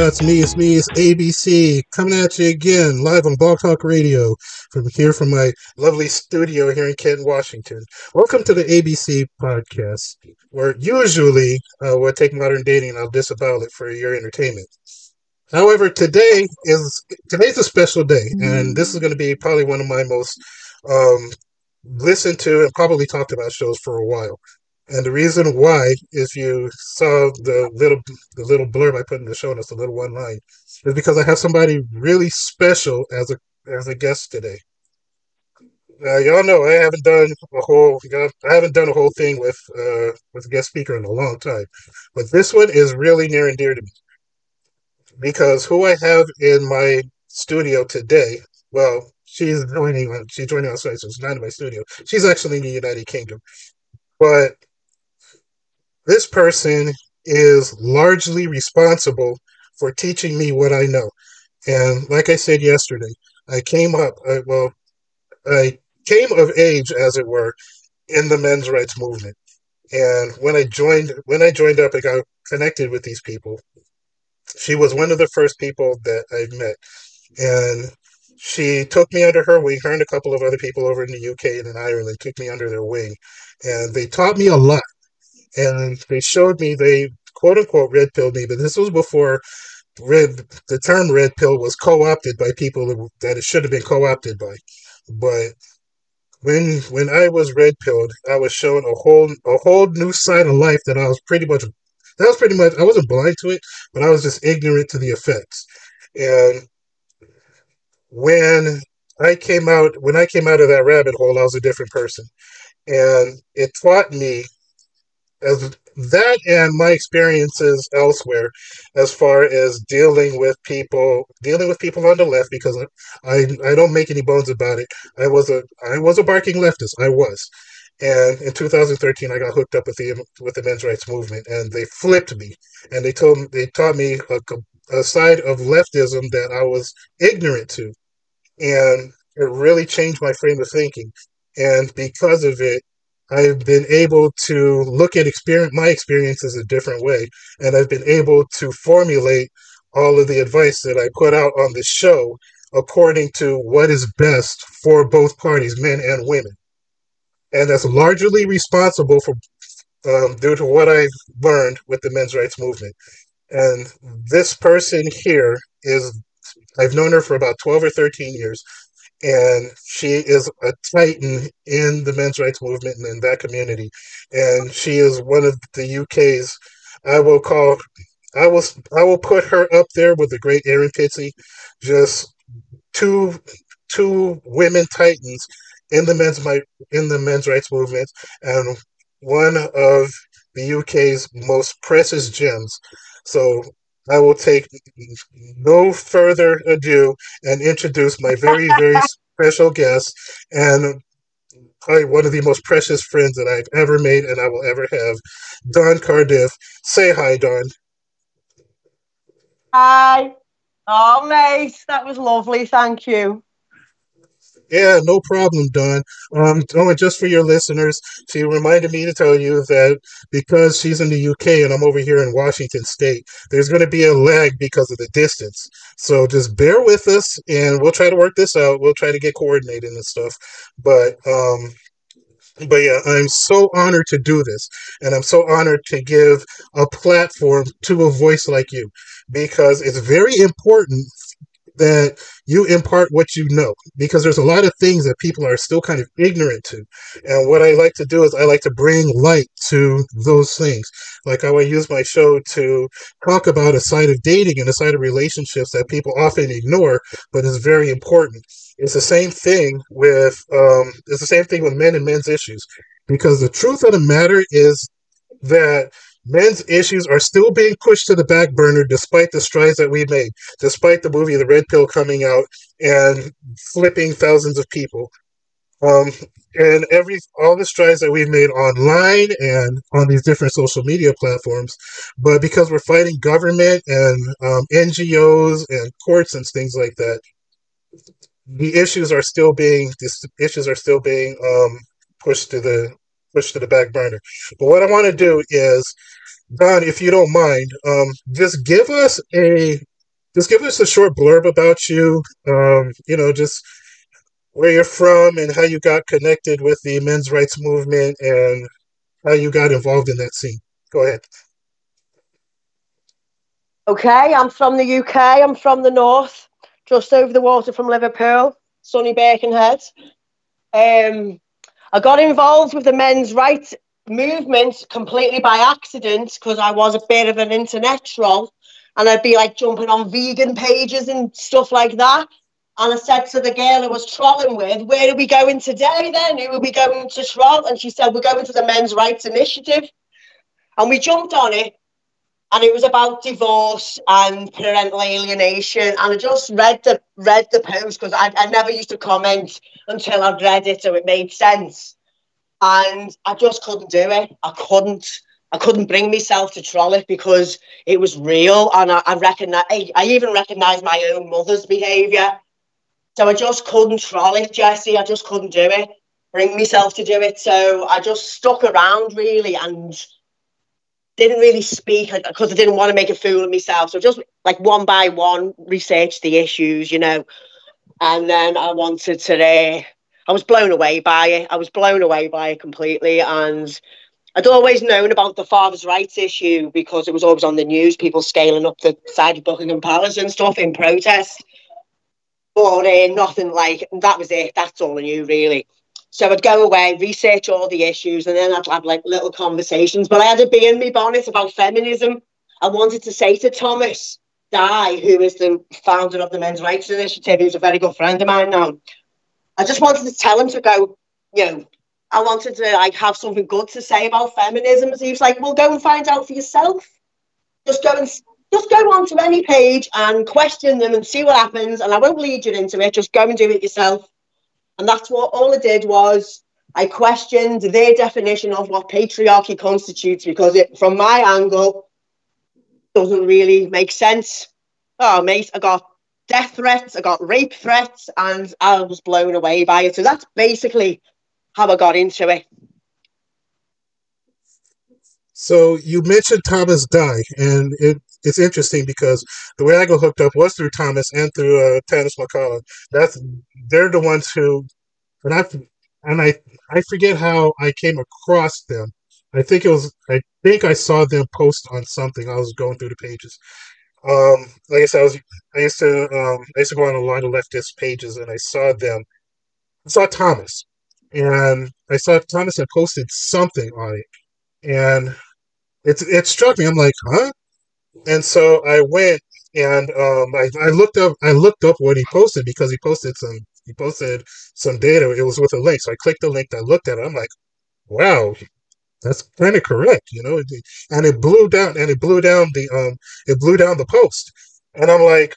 It's me, it's me, it's ABC coming at you again live on Blog Talk Radio from here from my lovely studio here in Kent, Washington. Welcome to the ABC podcast, where usually uh, we'll take modern dating and I'll disavow it for your entertainment. However, today is today's a special day, and this is going to be probably one of my most um, listened to and probably talked about shows for a while. And the reason why, if you saw the little the little blurb I put in the show notes, the little one line, is because I have somebody really special as a as a guest today. Y'all know I haven't done a whole I haven't done a whole thing with uh, with a guest speaker in a long time, but this one is really near and dear to me because who I have in my studio today, well, she's joining she's joining site, so she's not in my studio. She's actually in the United Kingdom, but this person is largely responsible for teaching me what I know. And like I said yesterday, I came up, I, well, I came of age, as it were, in the men's rights movement. And when I joined, when I joined up, I got connected with these people. She was one of the first people that I met, and she took me under her wing. Her and a couple of other people over in the UK and in Ireland took me under their wing, and they taught me a lot and they showed me they quote unquote red pilled me, but this was before red the term red pill was co-opted by people that it should have been co-opted by. But when when I was red pilled, I was shown a whole a whole new side of life that I was pretty much that was pretty much I wasn't blind to it, but I was just ignorant to the effects. And when I came out when I came out of that rabbit hole, I was a different person. And it taught me as that and my experiences elsewhere as far as dealing with people dealing with people on the left because I I don't make any bones about it. I was a I was a barking leftist. I was. And in 2013, I got hooked up with the with the men's rights movement, and they flipped me, and they told me they taught me a, a side of leftism that I was ignorant to, and it really changed my frame of thinking. And because of it, I've been able to look at experience my experiences a different way, and I've been able to formulate all of the advice that I put out on the show according to what is best for both parties, men and women. And that's largely responsible for um, due to what I've learned with the men's rights movement. And this person here is I've known her for about 12 or 13 years and she is a titan in the men's rights movement and in that community. And she is one of the UK's, I will call, I will, I will put her up there with the great Erin Pizzey, just two, two women titans in the men's in the men's rights movement, and one of the UK's most precious gems. So I will take no further ado and introduce my very, very special guest and probably one of the most precious friends that I've ever made and I will ever have, Dawn Cardiff. Say hi, Dawn. Hi. Oh, mate, that was lovely. Thank you. Yeah, no problem, Dawn. Um, oh, and just for your listeners, she reminded me to tell you that because she's in the UK and I'm over here in Washington State, there's going to be a lag because of the distance. So just bear with us, and we'll try to work this out. We'll try to get coordinated and stuff. But um, but yeah, I'm so honored to do this, and I'm so honored to give a platform to a voice like you because it's very important that you impart what you know because there's a lot of things that people are still kind of ignorant to. And what I like to do is I like to bring light to those things. Like I would use my show to talk about a side of dating and a side of relationships that people often ignore, but is very important. It's the same thing with um, it's the same thing with men and men's issues because the truth of the matter is that men's issues are still being pushed to the back burner despite the strides that we made, despite the movie The Red Pill coming out and flipping thousands of people. Um, and every all the strides that we've made online and on these different social media platforms, but because we're fighting government and um, NGOs and courts and things like that, the issues are still being these issues are still being um, pushed to the pushed to the back burner. But what I want to do is Dawn, if you don't mind, um, just give us a just give us a short blurb about you. Um, you know, just where you're from and how you got connected with the men's rights movement and how you got involved in that scene. Go ahead. Okay, I'm from the UK. I'm from the north, just over the water from Liverpool, sunny Birkenhead. Um, I got involved with the men's rights movement completely by accident because I was a bit of an internet troll and I'd be like jumping on vegan pages and stuff like that. And I said to the girl I was trolling with, Where are we going today then? Who are we going to troll? And she said, We're going to the Men's Rights Initiative. And we jumped on it. And it was about divorce and parental alienation. And I just read the read the post because I, I never used to comment until I'd read it so it made sense. And I just couldn't do it. I couldn't. I couldn't bring myself to troll it because it was real, and I, I recognize. I, I even recognised my own mother's behaviour so I just couldn't troll it, Jesse. I just couldn't do it, bring myself to do it. So I just stuck around really and didn't really speak because I didn't want to make a fool of myself. So just like one by one, researched the issues, you know. And then I wanted to, uh, I was blown away by it. I was blown away by it completely. And I'd always known about the father's rights issue because it was always on the news, people scaling up the side of Buckingham Palace and stuff in protest. But uh, nothing like that was it. That's all I knew really. So I'd go away, research all the issues, and then I'd have like little conversations. But I had a bee in my bonnet about feminism. I wanted to say to Thomas Dye, who is the founder of the Men's Rights Initiative, who's a very good friend of mine now. I just wanted to tell him to go, you know, I wanted to like have something good to say about feminism. So he was like, well, go and find out for yourself. Just go and just go onto any page and question them and see what happens. And I won't lead you into it. Just go and do it yourself. And that's what all I did was I questioned their definition of what patriarchy constitutes because it, from my angle, doesn't really make sense. Oh, mate, I got death threats, I got rape threats, and I was blown away by it. So that's basically how I got into it. So you mentioned Thomas Dye, and it it's interesting because the way I got hooked up was through Thomas and through uh, Tanis McCullough. That's they're the ones who, and I and I I forget how I came across them. I think it was I think I saw them post on something. I was going through the pages. Um, like I said, I was I used to um, I used to go on a lot of leftist pages, and I saw them. I saw Thomas, and I saw Thomas had posted something on it, and it it struck me. I'm like, huh? and so I went and um, I, I looked up I looked up what he posted because he posted some he posted some data. It was with a link, so I clicked the link. I looked at it. I'm like, wow, that's kind of correct, you know. And it blew down and it blew down the um it blew down the post, and I'm like,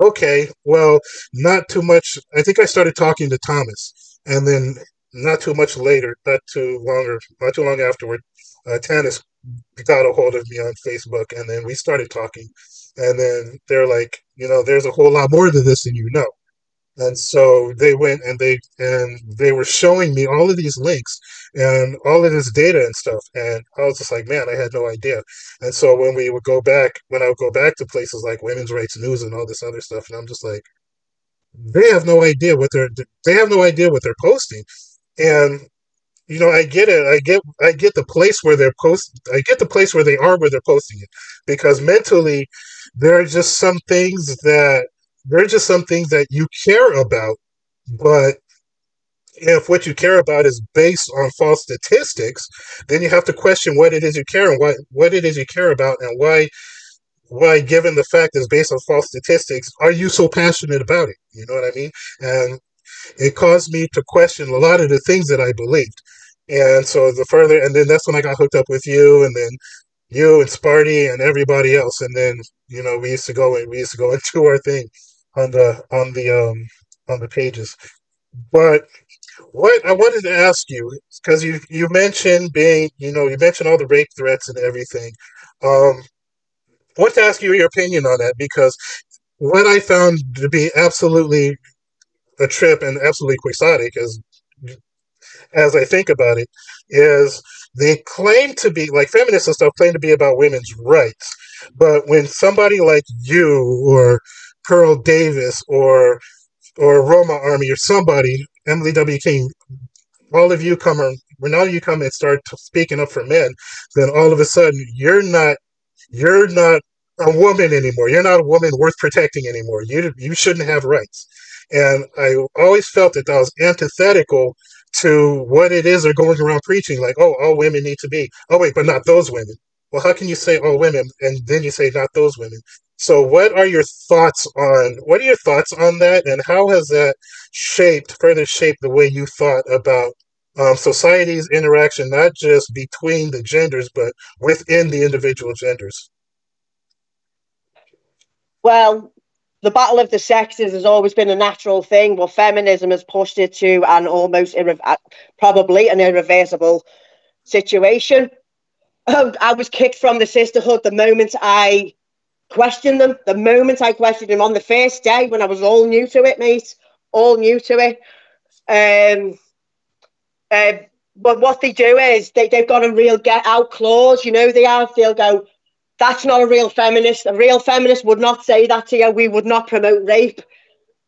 okay, well, not too much. I think I started talking to Thomas, and then not too much later, not too longer, not too long afterward, uh, Tanis got a hold of me on Facebook, and then we started talking. And then they're like, you know, there's a whole lot more to this than you know. And so they went and they and they were showing me all of these links and all of this data and stuff. And I was just like, man, I had no idea. And so when we would go back, when I would go back to places like Women's Rights News and all this other stuff, and I'm just like, they have no idea what they're they have no idea what they're posting. And you know, I get it. I get I get the place where they're post I get the place where they are where they're posting it. Because mentally there are just some things that there are just some things that you care about, but if what you care about is based on false statistics, then you have to question what it is you care and what what it is you care about and why why given the fact it's based on false statistics, are you so passionate about it? You know what I mean? And it caused me to question a lot of the things that I believed. And so the further, and then that's when I got hooked up with you, and then you and Sparty and everybody else, and then you know we used to go and we used to go and do our thing on the on the um on the pages. But what I wanted to ask you, because you you mentioned being, you know, you mentioned all the rape threats and everything. Um, want to ask you your opinion on that because what I found to be absolutely a trip and absolutely quixotic, as as I think about it, is they claim to be like feminists and stuff claim to be about women's rights. But when somebody like you or Pearl Davis or or Roma Army or somebody, Emily W. King, all of you come when all of you come and start speaking up for men, then all of a sudden you're not you're not a woman anymore. You're not a woman worth protecting anymore. You you shouldn't have rights. And I always felt that that was antithetical to what it is they're going around preaching, like, oh, all women need to be. Oh wait, but not those women. Well, how can you say all women and then you say not those women? So, what are your thoughts on what are your thoughts on that, and how has that shaped, further shaped the way you thought about um, society's interaction, not just between the genders, but within the individual genders? Well, the battle of the sexes has always been a natural thing, but feminism has pushed it to an almost irre- uh, probably an irreversible situation. Um, I was kicked from the sisterhood the moment I question them. The moment I questioned them on the first day when I was all new to it, mate, all new to it. Um, uh, but what they do is they, they've got a real get out clause, you know, they have, they'll go, that's not a real feminist. A real feminist would not say that to you. We would not promote rape.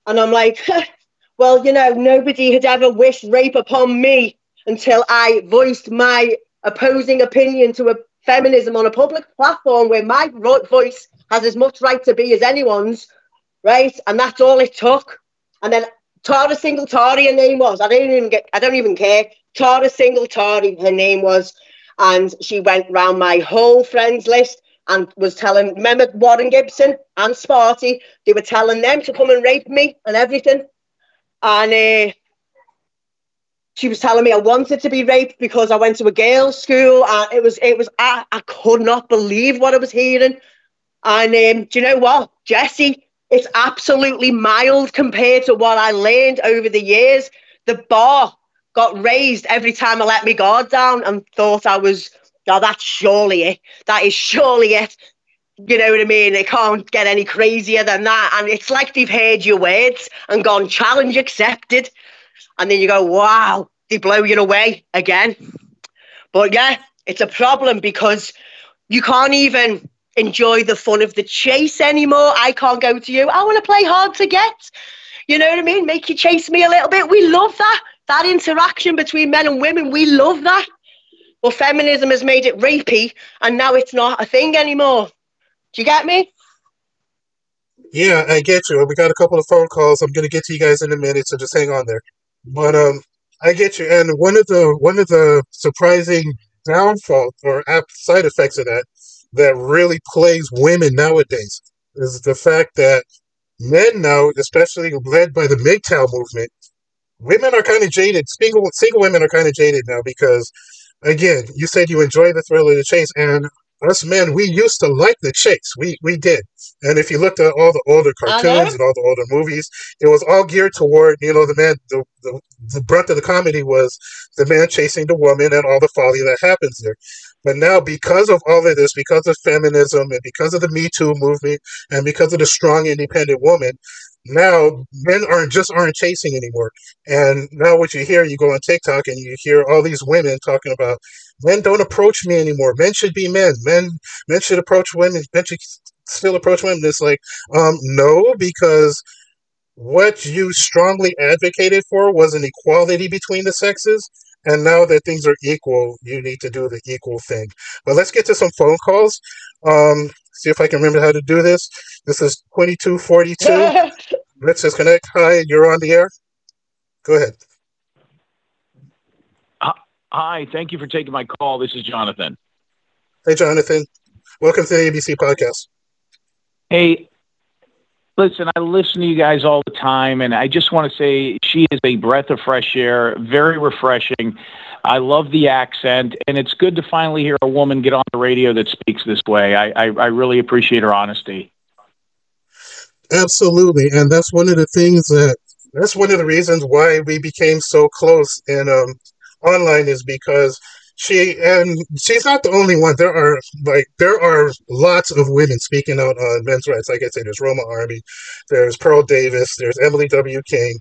And I'm like, well, you know, nobody had ever wished rape upon me until I voiced my opposing opinion to a feminism on a public platform where my voice has as much right to be as anyone's, right? And that's all it took. And then Tara Singletary, her name was. I don't even get. I don't even care. Tara Singletary, her name was, and she went round my whole friends list and was telling. Remember Warren Gibson and Sparty? They were telling them to come and rape me and everything, and. Uh, she was telling me I wanted to be raped because I went to a girls' school and it was it was I, I could not believe what I was hearing. And um, do you know what, Jesse? It's absolutely mild compared to what I learned over the years. The bar got raised every time I let my guard down and thought I was, oh, that's surely it. That is surely it. You know what I mean? It can't get any crazier than that. And it's like they've heard your words and gone, challenge accepted. And then you go, wow, they blow you away again. But yeah, it's a problem because you can't even enjoy the fun of the chase anymore. I can't go to you. I want to play hard to get. You know what I mean? Make you chase me a little bit. We love that. That interaction between men and women, we love that. Well, feminism has made it rapey and now it's not a thing anymore. Do you get me? Yeah, I get you. We got a couple of phone calls. I'm going to get to you guys in a minute, so just hang on there. But um, I get you. And one of the one of the surprising downfall or app side effects of that that really plays women nowadays is the fact that men now, especially led by the MGTOW movement, women are kind of jaded. Single single women are kind of jaded now because, again, you said you enjoy the thrill of the chase, and us men, we used to like the chase. We we did. And if you looked at all the older cartoons uh-huh. and all the older movies, it was all geared toward, you know, the man, the, the, the brunt of the comedy was the man chasing the woman and all the folly that happens there. But now, because of all of this, because of feminism and because of the Me Too movement and because of the strong, independent woman, now men aren't just aren't chasing anymore. And now what you hear, you go on TikTok and you hear all these women talking about men don't approach me anymore. Men should be men. Men men should approach women. Men should still approach women. It's like, um, no, because what you strongly advocated for was an equality between the sexes. And now that things are equal, you need to do the equal thing. But let's get to some phone calls. Um, see if I can remember how to do this. This is 2242. let's disconnect. Hi, you're on the air. Go ahead. Hi, thank you for taking my call. This is Jonathan. Hey, Jonathan. Welcome to the ABC podcast. Hey, listen, I listen to you guys all the time, and I just want to say she is a breath of fresh air, very refreshing. I love the accent, and it's good to finally hear a woman get on the radio that speaks this way. I, I, I really appreciate her honesty. Absolutely, and that's one of the things that that's one of the reasons why we became so close and um, online is because she and she's not the only one. There are like there are lots of women speaking out on men's rights. Like I said, there's Roma Army, there's Pearl Davis, there's Emily W. King,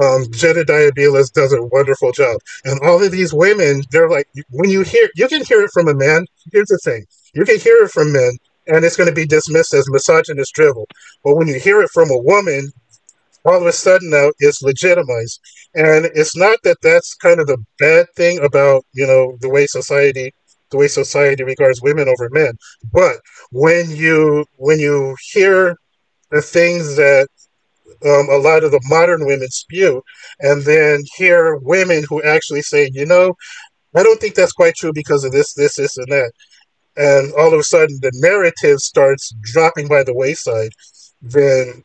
um, Jedediah Bilas does a wonderful job, and all of these women, they're like when you hear, you can hear it from a man. Here's the thing, you can hear it from men, and it's going to be dismissed as misogynist drivel. But when you hear it from a woman, all of a sudden now it's legitimized. And it's not that that's kind of the bad thing about, you know, the way society the way society regards women over men. But when you when you hear the things that um, a lot of the modern women spew, and then hear women who actually say, you know, I don't think that's quite true because of this, this, this, and that. And all of a sudden, the narrative starts dropping by the wayside. Then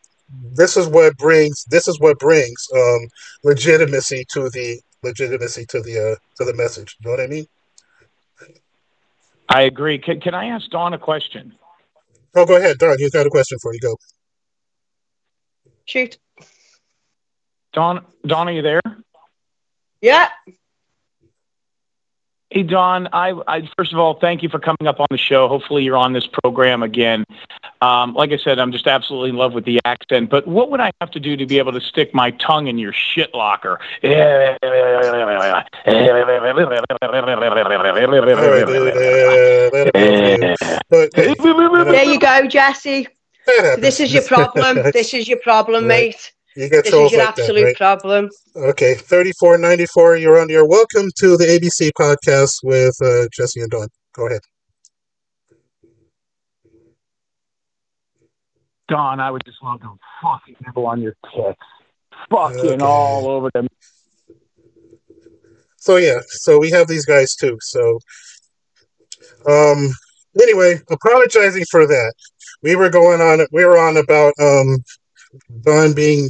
this is what brings this is what brings um, legitimacy to the legitimacy to the uh, to the message. You know what I mean? I agree. Can, can I ask Dawn a question? Oh, go ahead, Dawn. You got a question for you. Go. Shoot. Dawn, Dawn, are you there? Yeah. Hey, Dawn. I, I, first of all, thank you for coming up on the show. Hopefully, you're on this program again. Um, like I said, I'm just absolutely in love with the accent. But what would I have to do to be able to stick my tongue in your shit locker? there you go, Jesse. This is your problem. This is your problem, mate. You get this is your like absolute that, right? problem. Okay, thirty-four ninety-four. You're on your welcome to the ABC podcast with uh, Jesse and Dawn. Go ahead. Dawn, I would just love to fucking nibble on your tits, fucking okay. all over them. So yeah, so we have these guys too. So, um, anyway, apologizing for that. We were going on. We were on about um, Dawn being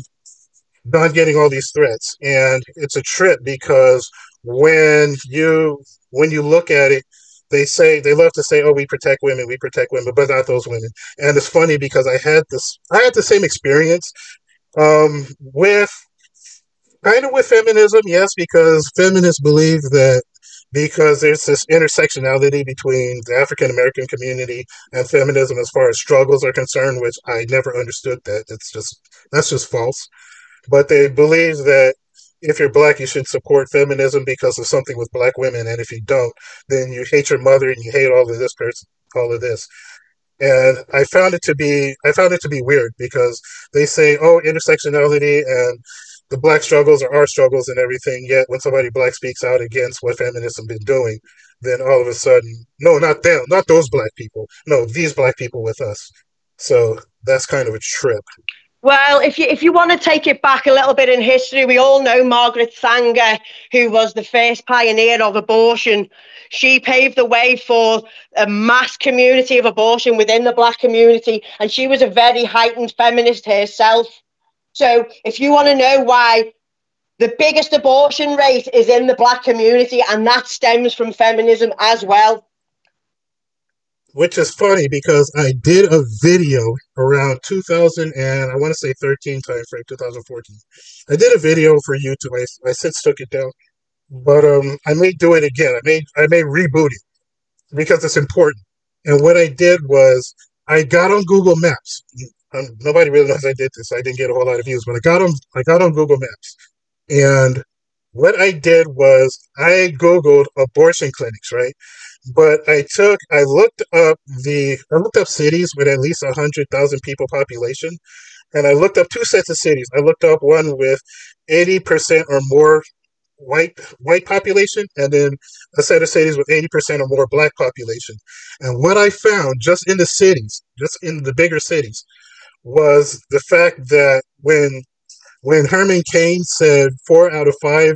not getting all these threats. And it's a trip because when you when you look at it, they say they love to say, "Oh, we protect women, we protect women," but not those women. And it's funny because I had this, I had the same experience um, with kind of with feminism, yes, because feminists believe that because there's this intersectionality between the African American community and feminism as far as struggles are concerned, which I never understood that. It's just that's just false but they believe that if you're black, you should support feminism because of something with black women, and if you don't, then you hate your mother and you hate all of this person, all of this. And I found it to be, I found it to be weird because they say, oh, intersectionality and the black struggles are our struggles and everything. Yet when somebody black speaks out against what feminism been doing, then all of a sudden, no, not them, not those black people, no, these black people with us. So that's kind of a trip. Well, if you if you want to take it back a little bit in history, we all know Margaret Sanger, who was the first pioneer of abortion. She paved the way for a mass community of abortion within the black community, and she was a very heightened feminist herself. So, if you want to know why the biggest abortion rate is in the black community, and that stems from feminism as well which is funny because I did a video around 2000 and I want to say 13 time frame, 2014. I did a video for YouTube. I, I since took it down, but um, I may do it again. I may I may reboot it because it's important. And what I did was I got on Google Maps. Um, nobody really knows I did this. I didn't get a whole lot of views, but I got on I got on Google Maps, and what I did was I Googled abortion clinics, right? But I took, I looked up the, I looked up cities with at least 100,000 people population, and I looked up two sets of cities. I looked up one with 80% or more white white population and then a set of cities with 80% or more black population and what i found just in the cities just in the bigger cities was the fact that when when Herman Cain said four out of five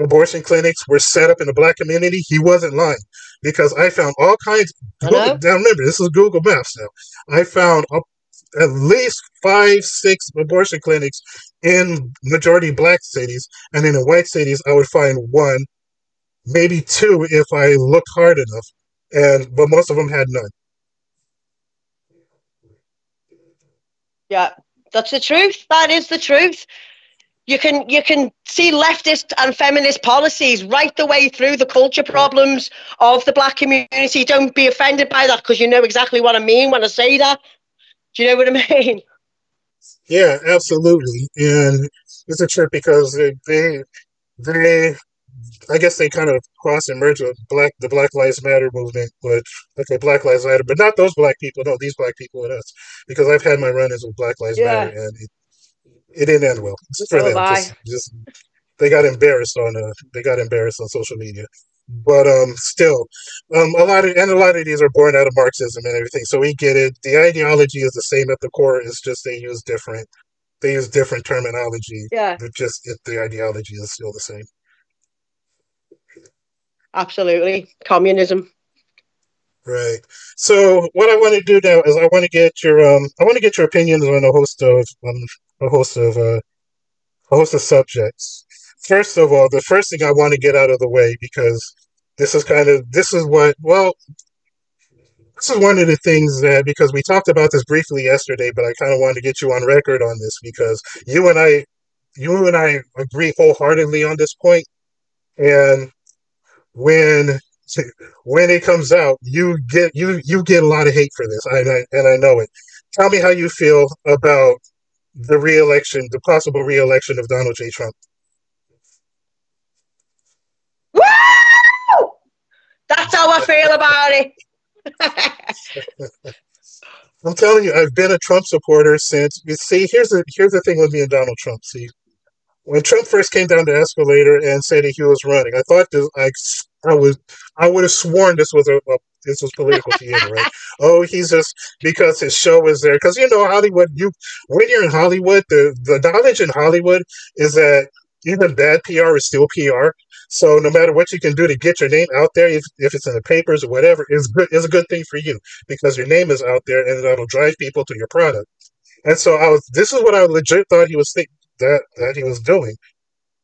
abortion clinics were set up in the black community, he wasn't lying because I found all kinds. Google, now remember, this is Google Maps now. I found up at least five, six abortion clinics in majority black cities, and in the white cities, I would find one, maybe two if I looked hard enough, and but most of them had none. Yeah, that's the truth. That is the truth. You can you can see leftist and feminist policies right the way through the culture problems of the black community. Don't be offended by that because you know exactly what I mean when I say that. Do you know what I mean? Yeah, absolutely. And it's a trip because they, they, they I guess they kind of cross and merge with black the Black Lives Matter movement, but okay, Black Lives Matter, but not those black people. No, these black people and us, because I've had my run-ins with Black Lives yeah. Matter, and it, it didn't end well. Just for oh, them, just, just, they got embarrassed on uh, they got embarrassed on social media. But um, still, um, a lot of and a lot of these are born out of Marxism and everything. So we get it. The ideology is the same at the core. It's just they use different they use different terminology. Yeah. But just it, the ideology is still the same. Absolutely, communism. Right. So what I want to do now is I want to get your um I want to get your opinions on a host of um a host of uh a host of subjects. First of all, the first thing I want to get out of the way because this is kind of this is what well this is one of the things that because we talked about this briefly yesterday, but I kind of wanted to get you on record on this because you and I you and I agree wholeheartedly on this point, and when when it comes out, you get you you get a lot of hate for this, I, I and I know it. Tell me how you feel about the reelection, the possible reelection of Donald J. Trump. Woo! That's how I feel about it. I'm telling you, I've been a Trump supporter since. You see, here's the here's the thing with me and Donald Trump. See, when Trump first came down the escalator and said that he was running, I thought this, I, I was I would have sworn this was a, a this was political theater, right? Oh, he's just because his show is there. Because you know Hollywood, you when you're in Hollywood, the the knowledge in Hollywood is that even bad PR is still PR. So no matter what you can do to get your name out there, if, if it's in the papers or whatever, is good is a good thing for you because your name is out there and that'll drive people to your product. And so I was this is what I legit thought he was thinking that that he was doing.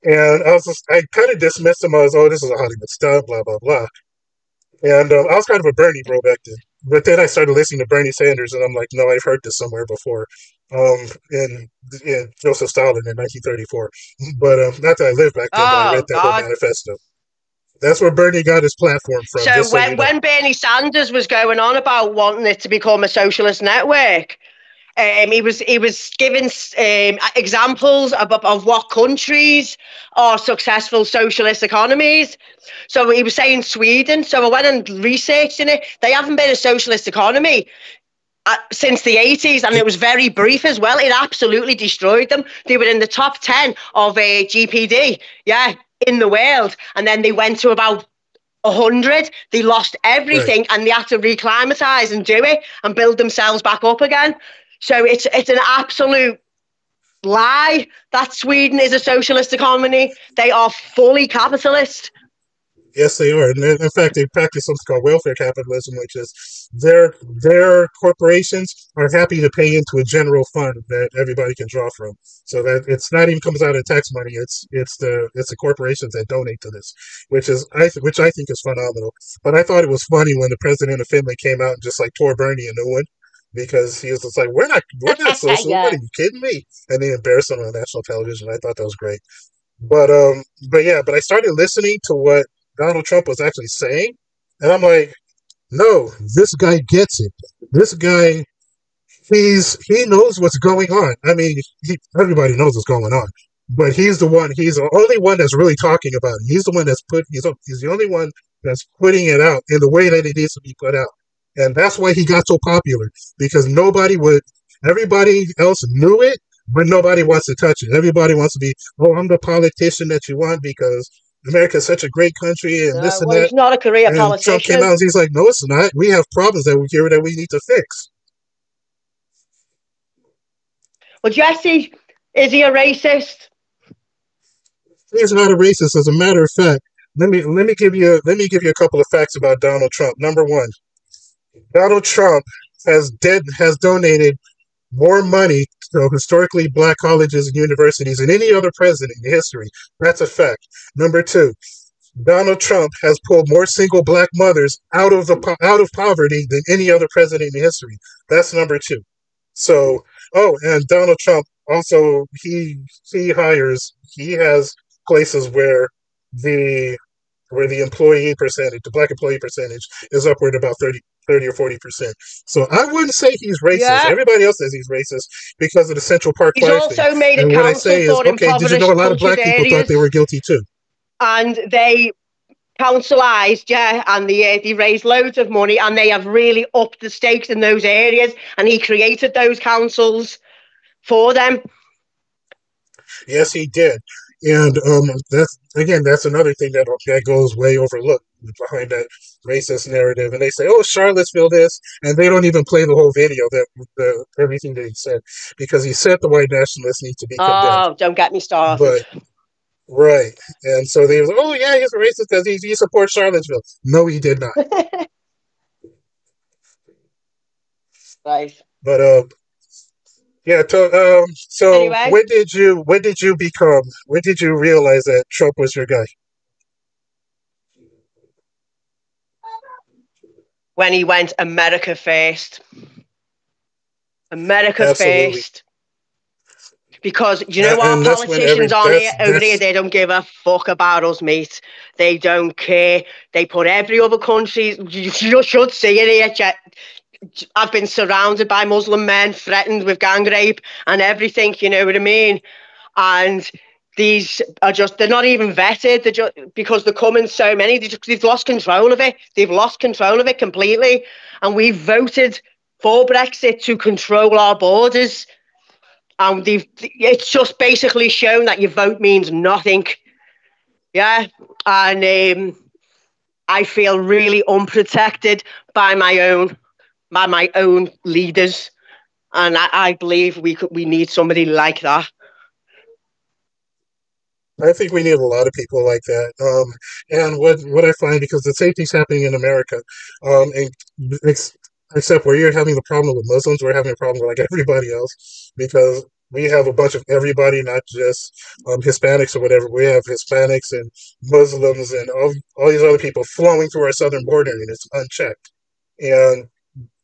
And I was just, I kind of dismissed him as, oh, this is a Hollywood stunt, blah, blah, blah. And um, I was kind of a Bernie bro back then. But then I started listening to Bernie Sanders, and I'm like, no, I've heard this somewhere before. Um, in, in Joseph Stalin in 1934. But um, not that I lived back then, oh, but I read that God. manifesto. That's where Bernie got his platform from. So when, so you know. when Bernie Sanders was going on about wanting it to become a socialist network, um, he was he was giving um, examples of, of what countries are successful socialist economies. So he was saying Sweden. So I went and researched in it. They haven't been a socialist economy uh, since the 80s and it was very brief as well it absolutely destroyed them they were in the top 10 of a gpd yeah in the world and then they went to about 100 they lost everything right. and they had to reclimatize and do it and build themselves back up again so it's it's an absolute lie that Sweden is a socialist economy. They are fully capitalist. Yes, they are. And in fact, they practice something called welfare capitalism, which is their their corporations are happy to pay into a general fund that everybody can draw from. So that it's not even comes out of tax money. It's it's the it's the corporations that donate to this, which is I th- which I think is phenomenal. But I thought it was funny when the president of Finland came out and just like tore Bernie a new one because he was just like, "We're not, we're not social. yeah. What are you kidding me?" And they embarrassed him on national television. I thought that was great. But um, but yeah, but I started listening to what Donald Trump was actually saying, and I'm like, no, this guy gets it. This guy, he's he knows what's going on. I mean, he, everybody knows what's going on, but he's the one. He's the only one that's really talking about it. He's the one that's put. He's he's the only one that's putting it out in the way that it needs to be put out. And that's why he got so popular because nobody would, everybody else knew it, but nobody wants to touch it. Everybody wants to be, oh, I'm the politician that you want because America is such a great country and uh, this and well, that. He's not a career and politician. Trump came out and he's like, no, it's not. We have problems that we here that we need to fix. Well, Jesse, is he a racist? He's not a racist. As a matter of fact, let me let me give you let me give you a couple of facts about Donald Trump. Number one, Donald Trump has dead has donated more money to historically black colleges and universities than any other president in history. That's a fact. Number two, Donald Trump has pulled more single black mothers out of the out of poverty than any other president in history. That's number two. So, oh, and Donald Trump also he he hires he has places where the where the employee percentage, the black employee percentage, is upward about 30, 30 or 40 percent. So I wouldn't say he's racist. Yeah. Everybody else says he's racist because of the Central Park. He's also thing. made a and what I say is, okay, did you know a lot of black people thought they were guilty too? And they councilized, yeah, and they, uh, they raised loads of money and they have really upped the stakes in those areas. And he created those councils for them. Yes, he did. And um, that's again, that's another thing that that goes way overlooked behind that racist narrative. And they say, "Oh, Charlottesville this," and they don't even play the whole video that the everything that he said because he said the white nationalists need to be condemned. Oh, don't get me started. But right, and so they was, "Oh yeah, he's a racist because he, he supports Charlottesville." No, he did not. right. But uh, yeah. To, um, so anyway. when did you when did you become when did you realize that Trump was your guy? When he went America first. America Absolutely. first. Because you know what politicians on here over here, they don't give a fuck about us, mate. They don't care. They put every other country. You should see it here. I've been surrounded by Muslim men, threatened with gang rape and everything. You know what I mean? And these are just they're not even vetted they're just because they're coming so many they just, they've lost control of it. They've lost control of it completely. And we've voted for brexit to control our borders. And they've it's just basically shown that your vote means nothing. Yeah? And um, i feel really unprotected by my own by my own leaders, and I, I believe we could we need somebody like that. I think we need a lot of people like that. Um, and what what I find because the safety's happening in America, um, and ex- except where you're having the problem with Muslims, we're having a problem with like everybody else because we have a bunch of everybody, not just um, Hispanics or whatever. We have Hispanics and Muslims and all, all these other people flowing through our southern border, and it's unchecked. And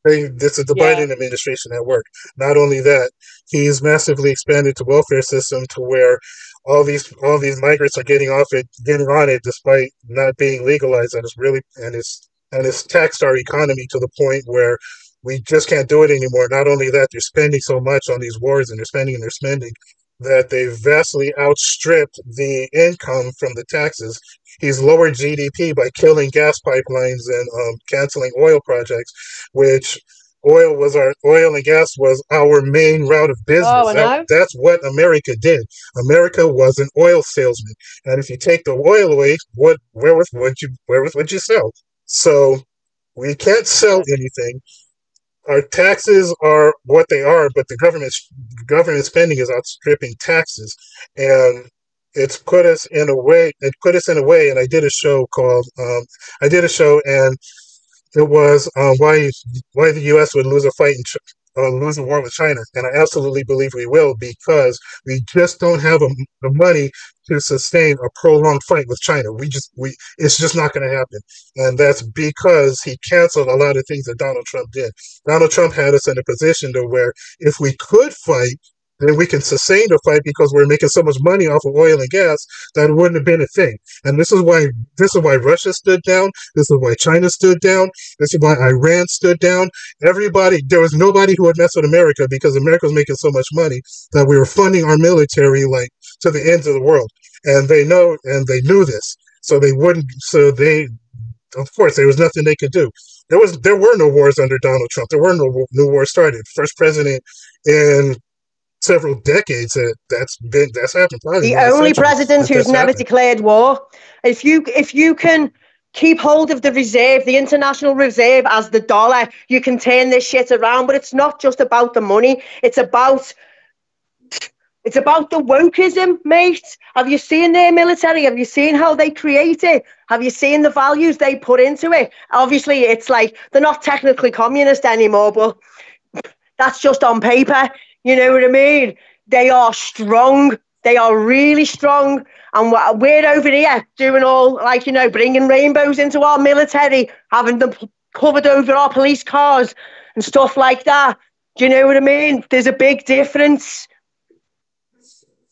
this is the yeah. Biden administration at work. Not only that, he's massively expanded the welfare system to where all these all these migrants are getting off it, getting on it, despite not being legalized. And it's really and it's and it's taxed our economy to the point where we just can't do it anymore. Not only that, they're spending so much on these wars, and they're spending and they're spending that they vastly outstripped the income from the taxes. He's lowered GDP by killing gas pipelines and um, canceling oil projects, which oil was our oil and gas was our main route of business. Oh, that, that's what America did. America was an oil salesman, and if you take the oil away, what where was would you where was would you sell? So we can't sell anything our taxes are what they are, but the government government spending is outstripping taxes, and it's put us in a way. It put us in a way, and I did a show called um, I did a show, and it was um, why why the U.S. would lose a fight in uh, lose the war with China, and I absolutely believe we will because we just don't have a, the money to sustain a prolonged fight with China. We just we it's just not going to happen, and that's because he canceled a lot of things that Donald Trump did. Donald Trump had us in a position to where if we could fight, then we can sustain the fight because we're making so much money off of oil and gas that it wouldn't have been a thing. And this is why this is why Russia stood down. This is why China stood down. This is why Iran stood down. Everybody, there was nobody who would mess with America because America was making so much money that we were funding our military like to the ends of the world. And they know and they knew this. So they wouldn't so they of course there was nothing they could do. There was there were no wars under Donald Trump. There were no new wars started. First president in several decades that that's been that's happened. Probably the only president who's never happened. declared war. If you if you can keep hold of the reserve, the international reserve as the dollar, you can turn this shit around. But it's not just about the money. It's about it's about the wokeism, mate. Have you seen their military? Have you seen how they create it? Have you seen the values they put into it? Obviously, it's like they're not technically communist anymore, but that's just on paper. You know what I mean? They are strong. They are really strong. And we're over here doing all, like, you know, bringing rainbows into our military, having them covered over our police cars and stuff like that. Do you know what I mean? There's a big difference.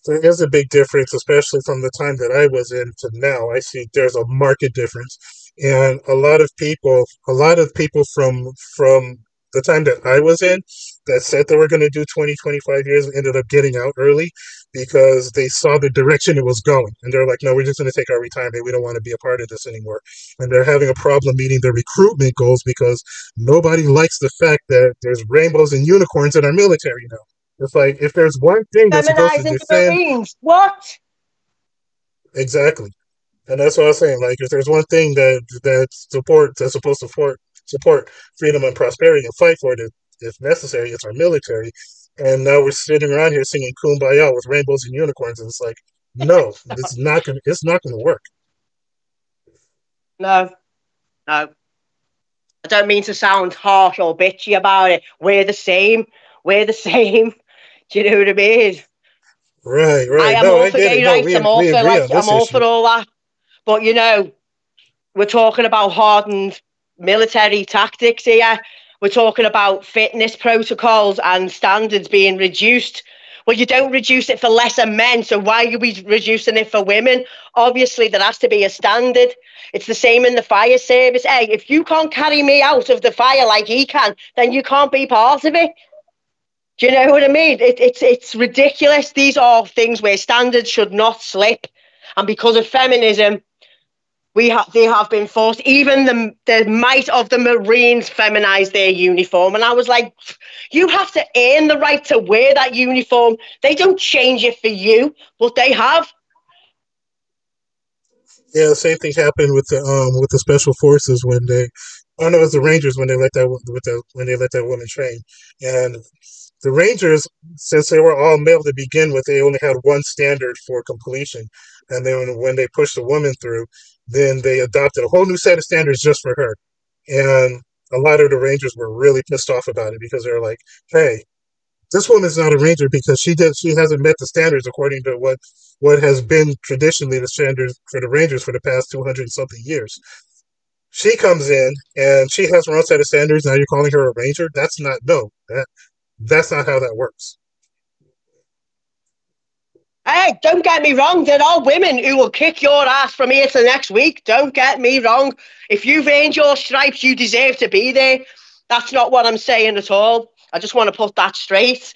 there is a big difference, especially from the time that I was in to now. I see there's a market difference, and a lot of people, a lot of people from from the time that I was in that said they were going to do 20, 25 years and ended up getting out early because they saw the direction it was going. And they're like, no, we're just going to take our retirement. We don't want to be a part of this anymore. And they're having a problem meeting their recruitment goals because nobody likes the fact that there's rainbows and unicorns in our military now. It's like if there's one thing that's supposed to defend, Marines. What? exactly, and that's what I was saying. Like if there's one thing that that support that's supposed to support support freedom and prosperity and fight for it if necessary, it's our military. And now we're sitting around here singing "Kumbaya" with rainbows and unicorns, and it's like, no, it's not gonna it's not gonna work. No, no. I don't mean to sound harsh or bitchy about it. We're the same. We're the same. Do you know what I mean? Right, right. I am no, all for gay it. No, rights. I'm all for like, I'm all for all that. But you know, we're talking about hardened military tactics here. We're talking about fitness protocols and standards being reduced. Well, you don't reduce it for lesser men, so why are we reducing it for women? Obviously, there has to be a standard. It's the same in the fire service. Hey, if you can't carry me out of the fire like he can, then you can't be part of it. Do you know what I mean? It, it's it's ridiculous. These are things where standards should not slip, and because of feminism, we have they have been forced. Even the the might of the Marines feminized their uniform, and I was like, you have to earn the right to wear that uniform. They don't change it for you, but they have. Yeah, the same thing happened with the um with the special forces when they, oh know it was the Rangers when they let that with the when they let that woman train, and the Rangers, since they were all male to begin with, they only had one standard for completion, and then when they pushed the woman through, then they adopted a whole new set of standards just for her, and a lot of the Rangers were really pissed off about it because they're like, hey, this woman's not a ranger because she did she hasn't met the standards according to what what has been traditionally the standards for the rangers for the past 200 something years. She comes in and she has her own set of standards. Now you're calling her a ranger? That's not no that that's not how that works Hey, don't get me wrong. There are women who will kick your ass from here to next week. Don't get me wrong. If you've earned your stripes, you deserve to be there. That's not what I'm saying at all. I just want to put that straight.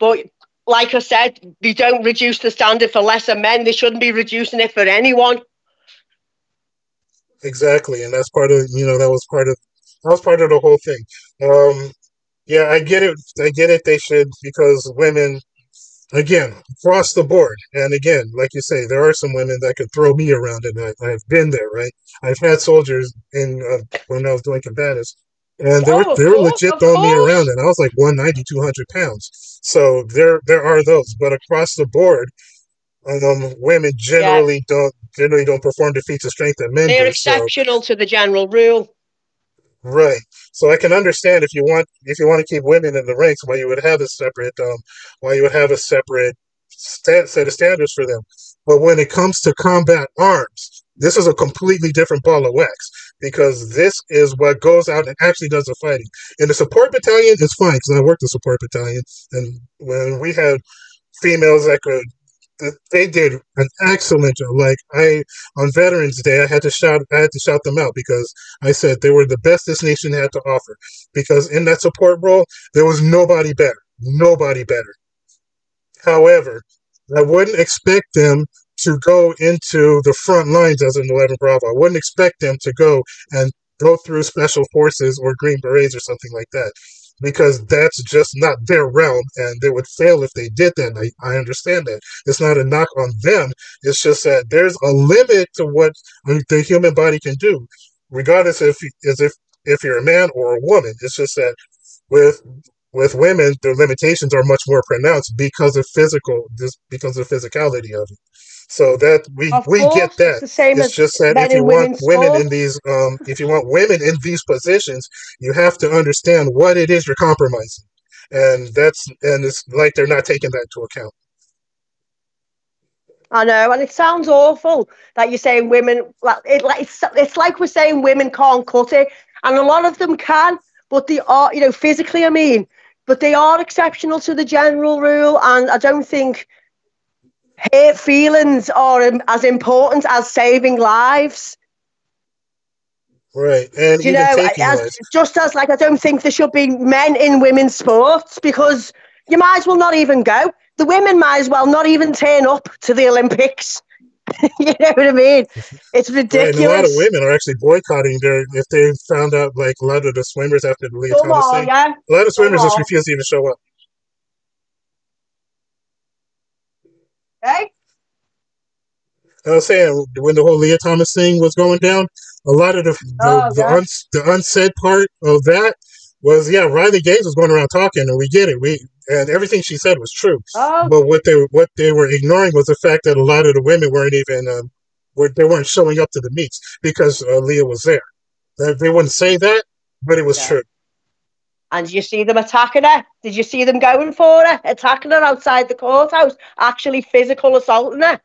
But like I said, they don't reduce the standard for lesser men. They shouldn't be reducing it for anyone. exactly and that's part of you know that was part of that was part of the whole thing um yeah i get it. I get it. They should because women again across the board and again like you say there are some women that could throw me around and I, i've been there right? I've had soldiers in uh, when i was doing combatives and they were Oh, they were course, legit throwing me around and i was like 190 200 pounds. So there there are those but across the board um women Yeah, generally don't generally don't perform the feats of strength that men they're do so exceptional to the general rule. Right. So I can understand if you want if you want to keep women in the ranks, why you would have a separate um why you would have a separate set of standards for them. But when it comes to combat arms, this is a completely different ball of wax because this is what goes out and actually does the fighting. In the support battalion, it's fine because I worked the support battalion, and when we had females that could Uh, they did an excellent job. Like I on Veterans Day, I had to shout I had to shout them out because I said they were the best this nation had to offer. Because in that support role, there was nobody better. Nobody better. However, I wouldn't expect them to go into the front lines as an 11 Bravo. I wouldn't expect them to go and go through special forces or Green Berets or something like that because that's just not their realm and they would fail if they did that. And I, I understand that. It's not a knock on them. It's just that there's a limit to what the human body can do, regardless if as if if you're a man or a woman. It's just that with with women, the limitations are much more pronounced because of physical, just because of physicality of it. So that we Of we get it's that. the same It's as just that if you want women in these, um, if you want women in these positions, you have to understand what it is you're compromising, and that's and it's like they're not taking that into account. I know, and it sounds awful that you're saying women. Like it, like it's, it's like we're saying women can't cut it, and a lot of them can, but they are, you know, physically. I mean, but they are exceptional to the general rule, and I don't think hurt feelings are um, as important as saving lives. Right, and you know, as, just as like I don't think there should be men in women's sports because you might as well not even go. The women might as well not even turn up to the Olympics. you know what I mean? It's Right, and ridiculous. a lot of women are actually boycotting their if they found out like a lot of the swimmers after the Lia Come on, yeah. A lot of swimmers just refuse to even show up. I was saying when the whole Lia Thomas thing was going down, a lot of the the, Oh, the, uns, the unsaid part of that was yeah, Riley Gaines was going around talking, and we get it. We and everything she said was true. Oh, But what they what they were ignoring was the fact that a lot of the women weren't even um, were they weren't showing up to the meets because uh, Leah was there. They, they wouldn't say that, but it was Yeah. true. And you see them attacking her? Did you see them going for her, attacking her outside the courthouse, actually physical assaulting her?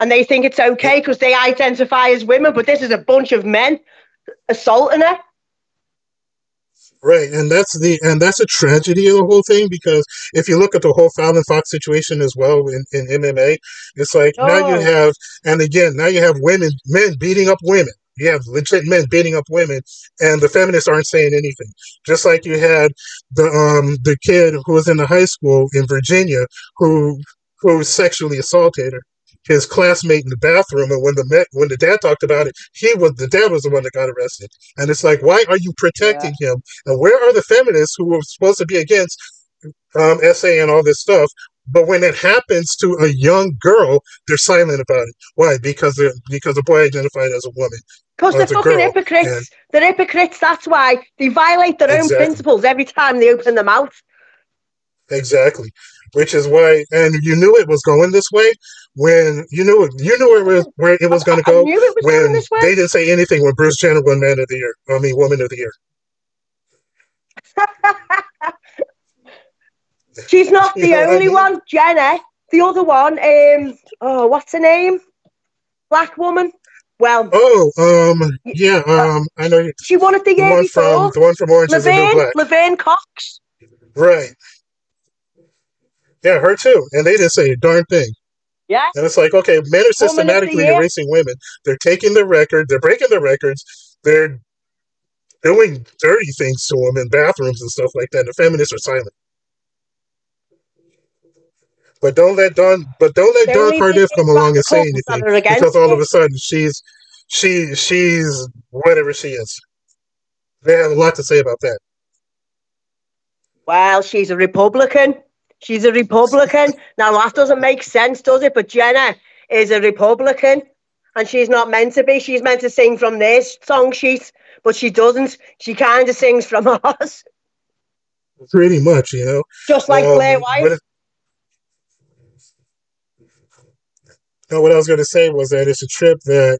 And they think it's okay because they identify as women, but this is a bunch of men assaulting her. Right, and that's the and that's a tragedy of the whole thing because if you look at the whole Fallon Fox situation as well in, in MMA, it's like now you Oh. have and again now you have women men beating up women. You have legit men beating up women, and the feminists aren't saying anything. Just like you had the um the kid who was in the high school in Virginia who who sexually assaulted her, his classmate in the bathroom, and when the met, when the dad talked about it, he was the dad was the one that got arrested. And it's like, why are you protecting him? And where are the feminists who were supposed to be against um, SA and all this stuff? But when it happens to a young girl, they're silent about it. Why? Because they're, because the boy identified as a woman. Because they're fucking girl, hypocrites. and- They're hypocrites. That's why they violate their own principles every time they open their mouth. Exactly. Which is why, and you knew it was going this way when you knew it. You knew it was where it was going to go knew it was going when this way. they didn't say anything when Bruce Jenner won Man of the Year. I mean, Woman of the Year. She's not the You know what I only one, Jenner. The other one, um, oh, what's her name? Black woman. Well, Oh, um, yeah, um, I know you- she won it the the year one from before. the one from Orange is the New Black. Laverne Cox. Right. Yeah, her too. And they didn't say a darn thing. Yeah. And it's like, okay, men are systematically erasing women. They're taking the record, they're breaking the records, they're doing dirty things to them in bathrooms and stuff like that. The feminists are silent. But don't let Dawn but don't let They're Dawn only Cardiff come along and say about couples that anything against because all of it. a sudden she's she she's whatever she is. They have a lot to say about that. Well, she's a Republican. She's a Republican. Now that doesn't make sense, does it? But Jenner is a Republican, and she's not meant to be. She's meant to sing from their song sheet, but she doesn't. She kind of sings from ours, Pretty much, you know. just like Um, Blair White. what it- no, what I was going to say was that it's a trip that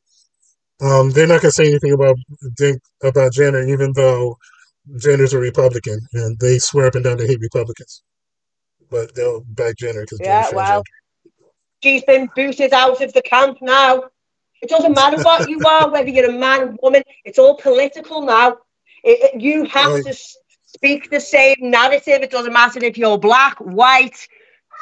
um, they're not going to say anything about about Jenner, even though Jenner's a Republican, and they swear up and down they hate Republicans, but they'll back Jenner because Yeah, well, she's been booted out of the camp now. It doesn't matter what you are, whether you're a man, or woman. It's all political now. It, it- you have Right. to speak the same narrative. It doesn't matter if you're black, white,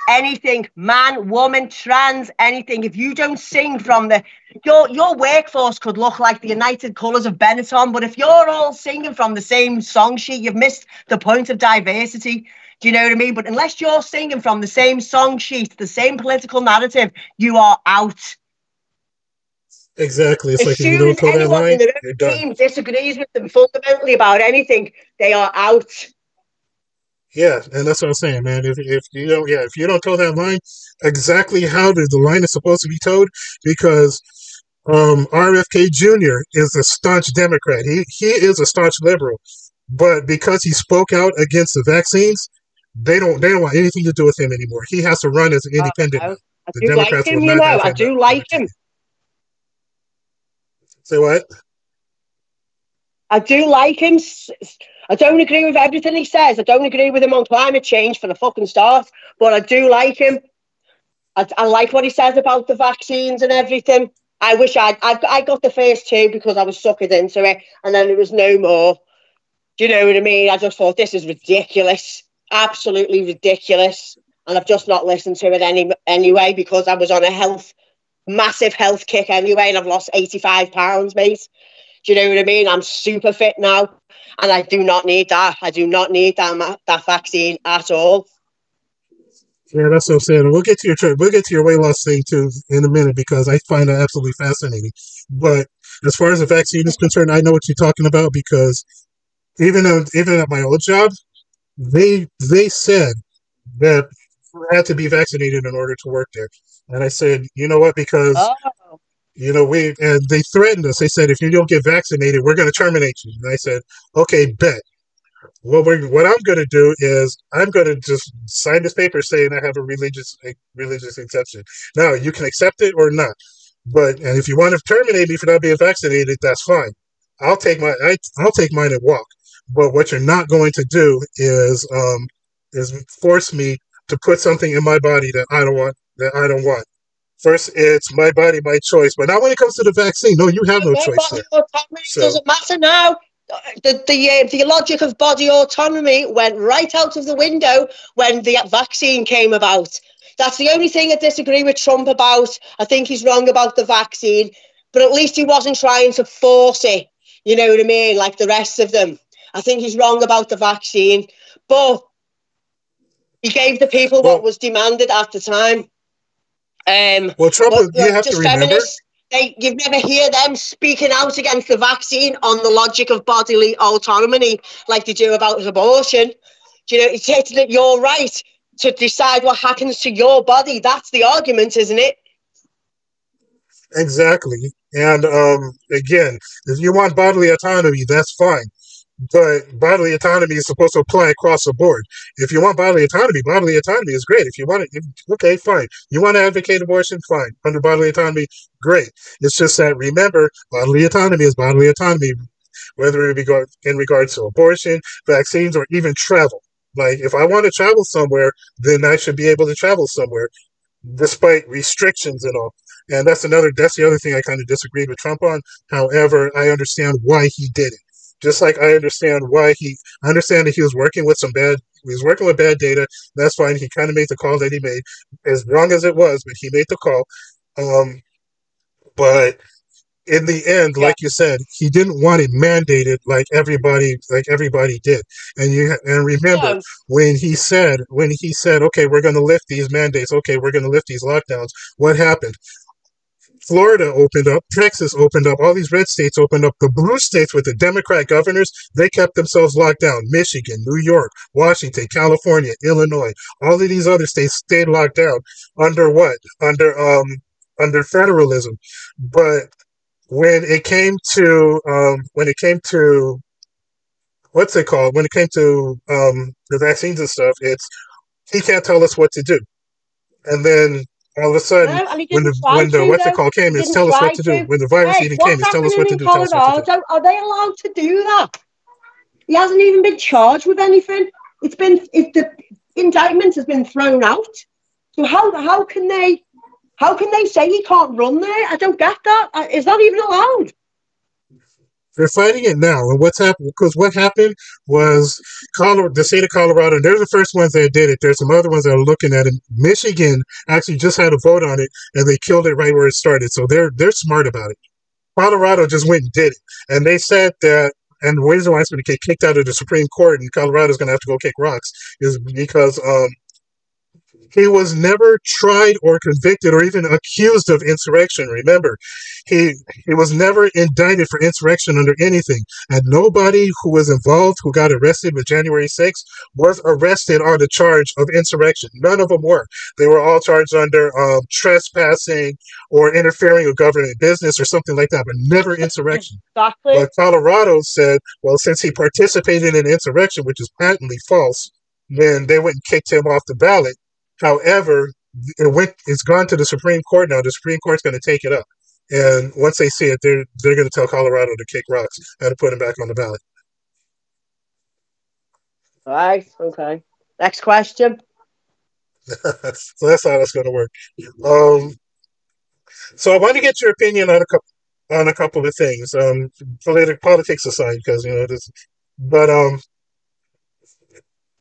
anything, man, woman, trans, anything. If you don't sing from the your your workforce could look like the United Colours of Benetton, but if you're all singing from the same song sheet, you've missed the point of diversity. Do you know what I mean? But unless you're singing from the same song sheet, the same political narrative, you are out. Exactly. It's as like if you soon don't as anyone line, in their you're own done. team disagrees with them fundamentally about anything, they are out. Yeah, and that's what I'm saying, man. If, if you don't, yeah, if you don't toe that line, exactly how the, the line is supposed to be towed, because um, RFK Jr. is a staunch Democrat. He he is a staunch liberal, but because he spoke out against the vaccines, they don't they don't want anything to do with him anymore. He has to run as an independent. Oh, now. I The do like Democrats him, you know. I do like him. Say what? I do like him. I don't agree with everything he says. I don't agree with him on climate change for the fucking start, but I do like him. I, I like what he says about the vaccines and everything. I wish I'd, I, I got the first two because I was suckered into it, and then there was no more. Do you know what I mean? I just thought this is ridiculous, absolutely ridiculous. and I've just not listened to it any anyway because I was on a health massive health kick anyway, and I've lost eighty five pounds, mate. Do you know what I mean? I'm super fit now, and I do not need that. I do not need that that vaccine at all. Yeah, that's what I'm saying. We'll get to your we'll get to your weight loss thing too in a minute because I find that absolutely fascinating. But as far as the vaccine is concerned, I know what you're talking about because even though, even at my old job, they they said that I had to be vaccinated in order to work there, and I said, you know what, because. Oh. You know, we and they threatened us. They said, if you don't get vaccinated, we're going to terminate you. And I said, okay, bet what we're what I'm going to do is I'm going to just sign this paper saying I have a religious a religious exemption. Now you can accept it or not, but and if you want to terminate me for not being vaccinated, that's fine. I'll take my I, I'll take mine and walk. But what you're not going to do is um is force me to put something in my body that I don't want that I don't want. First, it's my body, my choice. But now, when it comes to the vaccine, no, you have no choice. There. So, doesn't matter now the the, uh, the logic of body autonomy went right out of the window when the vaccine came about. That's the only thing I disagree with Trump about. I think he's wrong about the vaccine, but at least he wasn't trying to force it. You know what I mean? Like the rest of them. I think he's wrong about the vaccine, but he gave the people well, what was demanded at the time. Um, well, Trump, you have to remember. They, you've never hear them speaking out against the vaccine on the logic of bodily autonomy like they do about abortion. Do you know, it's that you're right to decide what happens to your body. That's the argument, isn't it? Exactly. And um, again, if you want bodily autonomy, that's fine but bodily autonomy is supposed to apply across the board. If you want bodily autonomy, bodily autonomy is great. If you want it, okay, fine. You want to advocate abortion, fine. Under bodily autonomy, great. It's just that remember, bodily autonomy is bodily autonomy, whether it be in regards to abortion, vaccines, or even travel. Like, if I want to travel somewhere, then I should be able to travel somewhere, despite restrictions and all. And that's another. That's the other thing I kind of disagreed with Trump on. However, I understand why he did it just like I understand why he I understand that he was working with some bad he was working with bad data. That's fine. He kind of made the call that he made, as wrong as it was, but he made the call. Um, but in the end, yeah. like you said, he didn't want it mandated like everybody like everybody did. And you and remember yeah. when he said when he said, okay, we're going to lift these mandates. Okay, we're going to lift these lockdowns. What happened? Florida opened up, Texas opened up, all these red states opened up. The blue states with the Democrat governors, they kept themselves locked down. Michigan, New York, Washington, California, Illinois, all of these other states stayed locked down under what? Under um under federalism. But when it came to um when it came to what's it called? When it came to um the vaccines and stuff, it's he can't tell us what to do. And then all of a sudden, no, when the when the what's it called came, is tell us what to, do. When the virus hey, even came, is tell us what to do. Tell us what to do. Are they allowed to do that? He hasn't even been charged with anything. It's been if the indictment has been thrown out. So how how can they how can they say he can't run there? I don't get that. Uh, that even allowed? They're fighting it now. And what's happened? Because what happened was Colorado, the state of Colorado, they're the first ones that did it. There's some other ones that are looking at it. Michigan actually just had a vote on it, and they killed it right where it started. So they're they're smart about it. Colorado just went and did it, and they said that. And the reason why it's going to get kicked out of the Supreme Court and Colorado is going to have to go kick rocks is because um, he was never tried or convicted or even accused of insurrection. Remember, he he was never indicted for insurrection under anything, and nobody who was involved who got arrested with January 6th was arrested on the charge of insurrection. None of them were. They were all charged under um, trespassing or interfering with government business or something like that, but never insurrection. Exactly. But Colorado said, well, since he participated in insurrection, which is patently false, then they went and kicked him off the ballot However, it went it's gone to the Supreme Court now. The Supreme Court's going to take it up, and once they see it, they're they're going to tell Colorado to kick rocks and to put him back on the ballot. All right. Okay. Next question. so that's how that's going to work. Um, so I want to get your opinion on a couple on a couple of things. Um, politics aside, because you know this, but um,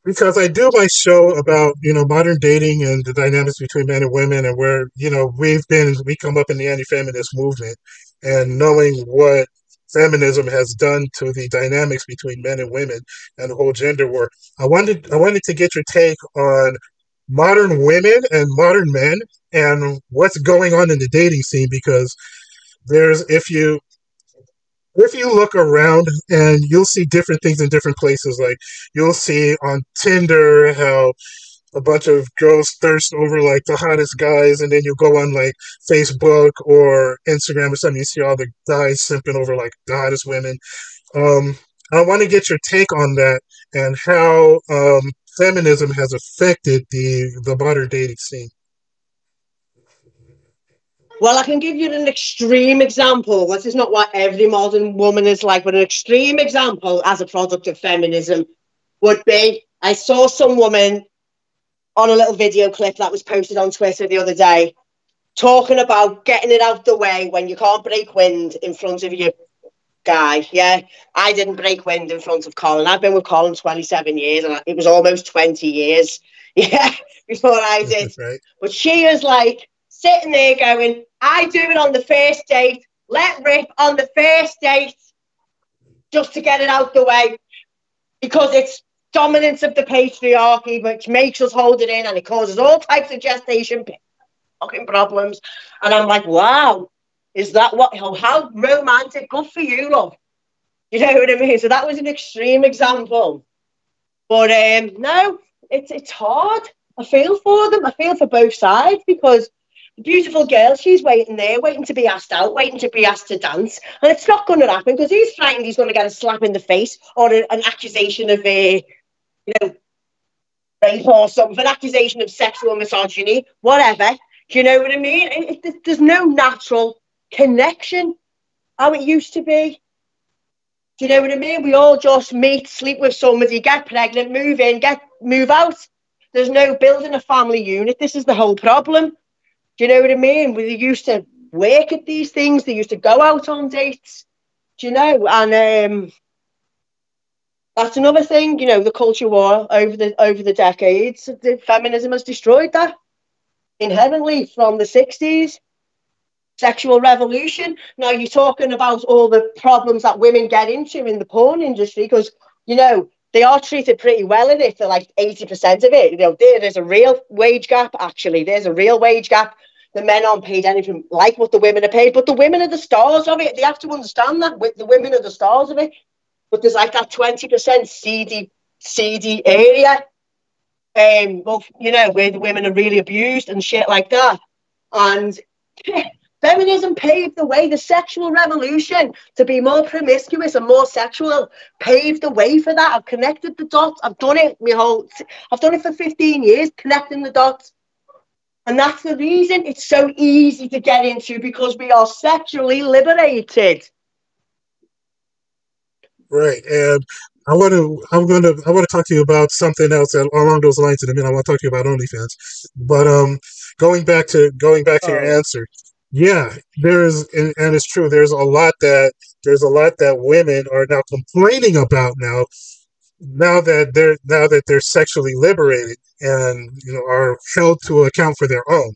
because I do my show about you know modern dating and the dynamics between men and women, and where you know we've been we come up in the anti-feminist movement, and knowing what feminism has done to the dynamics between men and women and the whole gender war. I wanted I wanted to get your take on modern women and modern men and what's going on in the dating scene because there's if you if you look around and you'll see different things in different places like you'll see on tinder how a bunch of girls thirst over like the hottest guys and then you go on like facebook or instagram or something you see all the guys simping over like the hottest women. Um, i want to get your take on that and how um, feminism has affected the the modern dating scene Well, I can give you an extreme example. This is not what every modern woman is like, but an extreme example as a product of feminism would be I saw some woman on a little video clip that was posted on Twitter the other day talking about getting it out the way when you can't break wind in front of your guy. Yeah, I didn't break wind in front of Colin. I've been with Colin 27 years and it was almost 20 years. Yeah, before I did. right But she is like sitting there going, I do it on the first date, let rip on the first date just to get it out the way because it's dominance of the patriarchy, which makes us hold it in and it causes all types of gestation fucking problems. And I'm like, wow, is that what, how, romantic? Good for you, love. You know what I mean? So that was an extreme example. But um, no, it's it's hard. I feel for them. I feel for both sides because beautiful girl, she's waiting there, waiting to be asked out, waiting to be asked to dance, and it's not going to happen because he's frightened he's going to get a slap in the face or a, an accusation of a, you know, rape or something, an accusation of sexual misogyny, whatever. Do you know what I mean? It, it, there's no natural connection how it used to be. Do you know what I mean? We all just meet, sleep with somebody, get pregnant, move in, get move out. There's no building a family unit. This is the whole problem. Do you know what I mean? We used to work at these things. They used to go out on dates. Do you know? And um, that's another thing. You know, the culture war over the over the decades. The feminism has destroyed that inherently from the 60s sexual revolution. Now you're talking about all the problems that women get into in the porn industry because you know they are treated pretty well in it for like 80% of it. You know, there is a real wage gap, actually. There's a real wage gap. The men aren't paid anything like what the women are paid, but the women are the stars of it. They have to understand that the women are the stars of it. But there's like that 20% seedy, seedy area. Um, well, you know, where the women are really abused and shit like that. And Feminism paved the way, the sexual revolution to be more promiscuous and more sexual paved the way for that. I've connected the dots. I've done it my whole I've done it for 15 years, connecting the dots. And that's the reason it's so easy to get into because we are sexually liberated. Right. And I want to, I'm going to, I want to talk to you about something else along those lines in a minute. I want to talk to you about OnlyFans, but um, going back to going back to oh. your answer, yeah, there is, and, and it's true. There's a lot that there's a lot that women are now complaining about now. Now that they're now that they're sexually liberated and you know are held to account for their own.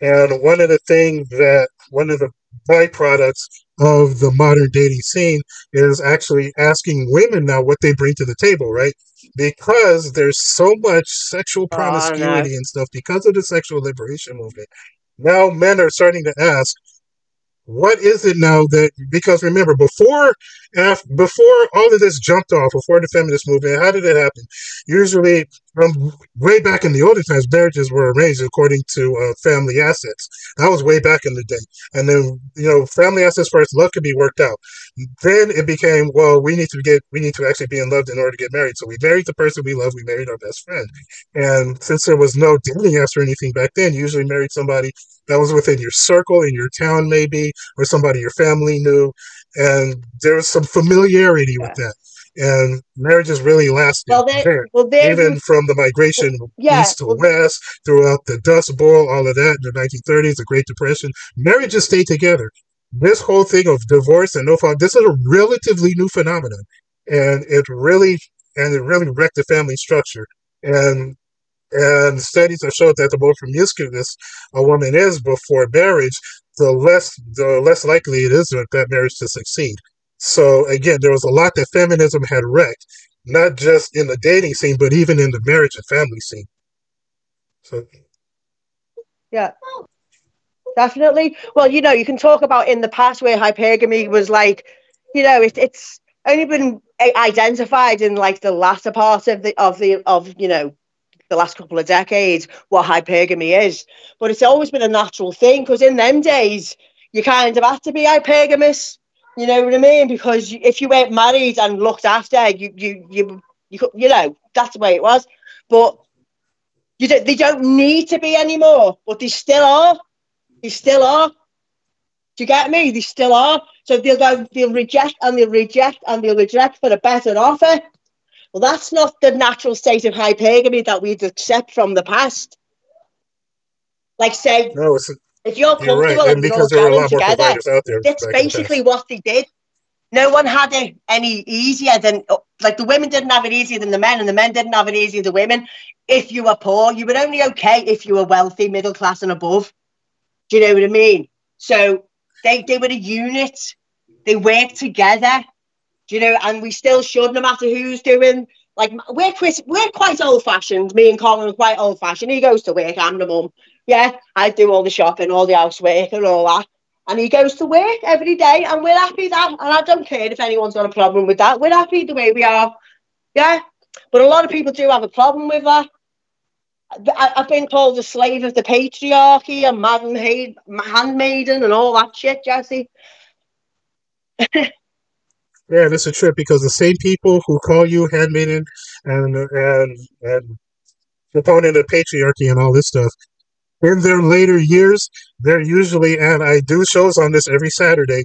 And one of the things that one of the byproducts of the modern dating scene is actually asking women now what they bring to the table, right? Because there's so much sexual promiscuity oh, and stuff because of the sexual liberation movement now men are starting to ask, what is it now that because remember before after, before all of this jumped off before the feminist movement how did it happen? Usually from way back in the older times marriages were arranged according to uh, family assets. That was way back in the day. And then you know family assets first love could be worked out. Then it became well we need to get we need to actually be in love in order to get married. So we married the person we love we married our best friend. And since there was no dating apps or anything back then you usually married somebody that was within your circle in your town maybe or somebody your family knew. And there was some familiarity yeah. with that and marriages really lasted well, there, well, even from the migration yeah, east to well, west throughout the dust bowl all of that in the 1930s the great depression marriages stayed together. This whole thing of divorce and no fault this is a relatively new phenomenon and it really and it really wrecked the family structure. And and studies have showed that the more promiscuous a woman is before marriage, the less the less likely it is that that marriage to succeed. So again, there was a lot that feminism had wrecked, not just in the dating scene, but even in the marriage and family scene. So yeah. Definitely. Well, you know, you can talk about in the past where hypergamy was like, you know, it, it's only been identified in like the latter part of the of the of you know the last couple of decades what hypergamy is. But it's always been a natural thing because in them days, you kind of had to be hypergamous. You know what I mean? Because if you weren't married and looked after, you you you you, you know that's the way it was. But you don't, they don't need to be anymore, but they still are. They still are. Do you get me? They still are. So they'll go, they'll reject and they'll reject and they'll reject for a better offer. Well, that's not the natural state of hypergamy that we'd accept from the past. Like, say, no, it's a, if you're comfortable you're right. and, because there are a lot more together, providers out there, that's basically what they did. No one had it any easier than, like, the women didn't have it easier than the men, and the men didn't have it easier than the women. If you were poor, you were only okay if you were wealthy, middle class, and above. Do you know what I mean? So they, they were a unit. They worked together. Do you know? And we still should, no matter who's doing. Like we're quite, we're quite old fashioned. Me and Colin are quite old fashioned. He goes to work. I'm the mum. Yeah, I do all the shopping, all the housework, and all that. And he goes to work every day, and we're happy that. And I don't care if anyone's got a problem with that. We're happy the way we are. Yeah, but a lot of people do have a problem with that. I've been called a slave of the patriarchy and madam handmaiden and all that shit, Jesse. yeah, it's a trip because the same people who call you handmaiden and and and proponent of patriarchy and all this stuff, in their later years, they're usually and I do shows on this every Saturday.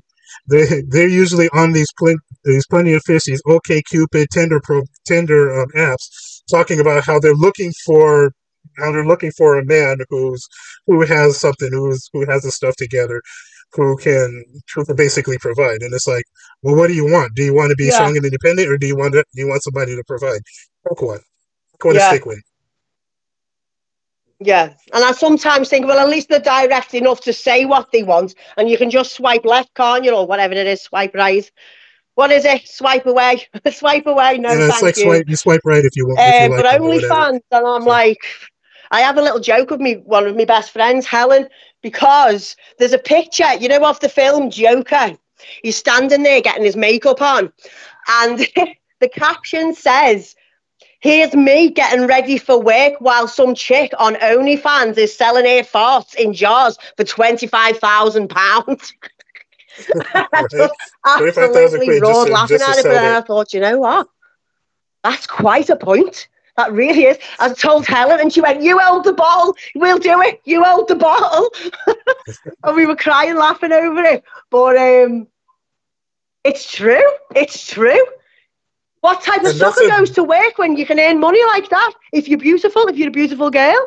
They they're usually on these pl- these plenty of fishies, OK Cupid, Tinder pro Tinder um, apps, talking about how they're looking for how they're looking for a man who's who has something, who's who has the stuff together, who can who can basically provide. And it's like, well, what do you want? Do you want to be yeah. strong and independent, or do you want to, do you want somebody to provide? Pick one. Pick one yeah. to stick with. Yeah, and I sometimes think, well, at least they're direct enough to say what they want, and you can just swipe left, can't you, or whatever it is, swipe right. What is it? Swipe away, swipe away. No, yeah, it's like you. Swipe, you swipe right if you want. Eh, like but only fans, and I'm so. like, I have a little joke with me, one of my best friends, Helen, because there's a picture, you know, of the film Joker. He's standing there getting his makeup on, and the caption says, Here's me getting ready for work while some chick on OnlyFans is selling her farts in jars for £25,000. absolutely roared laughing at it, but then I thought, you know what? That's quite a point. That really is. I told Helen, and she went, "You hold the ball. We'll do it. You hold the ball." and we were crying, laughing over it. But um, it's true. It's true. What type of sucker goes to work when you can earn money like that? If you're beautiful, if you're a beautiful girl.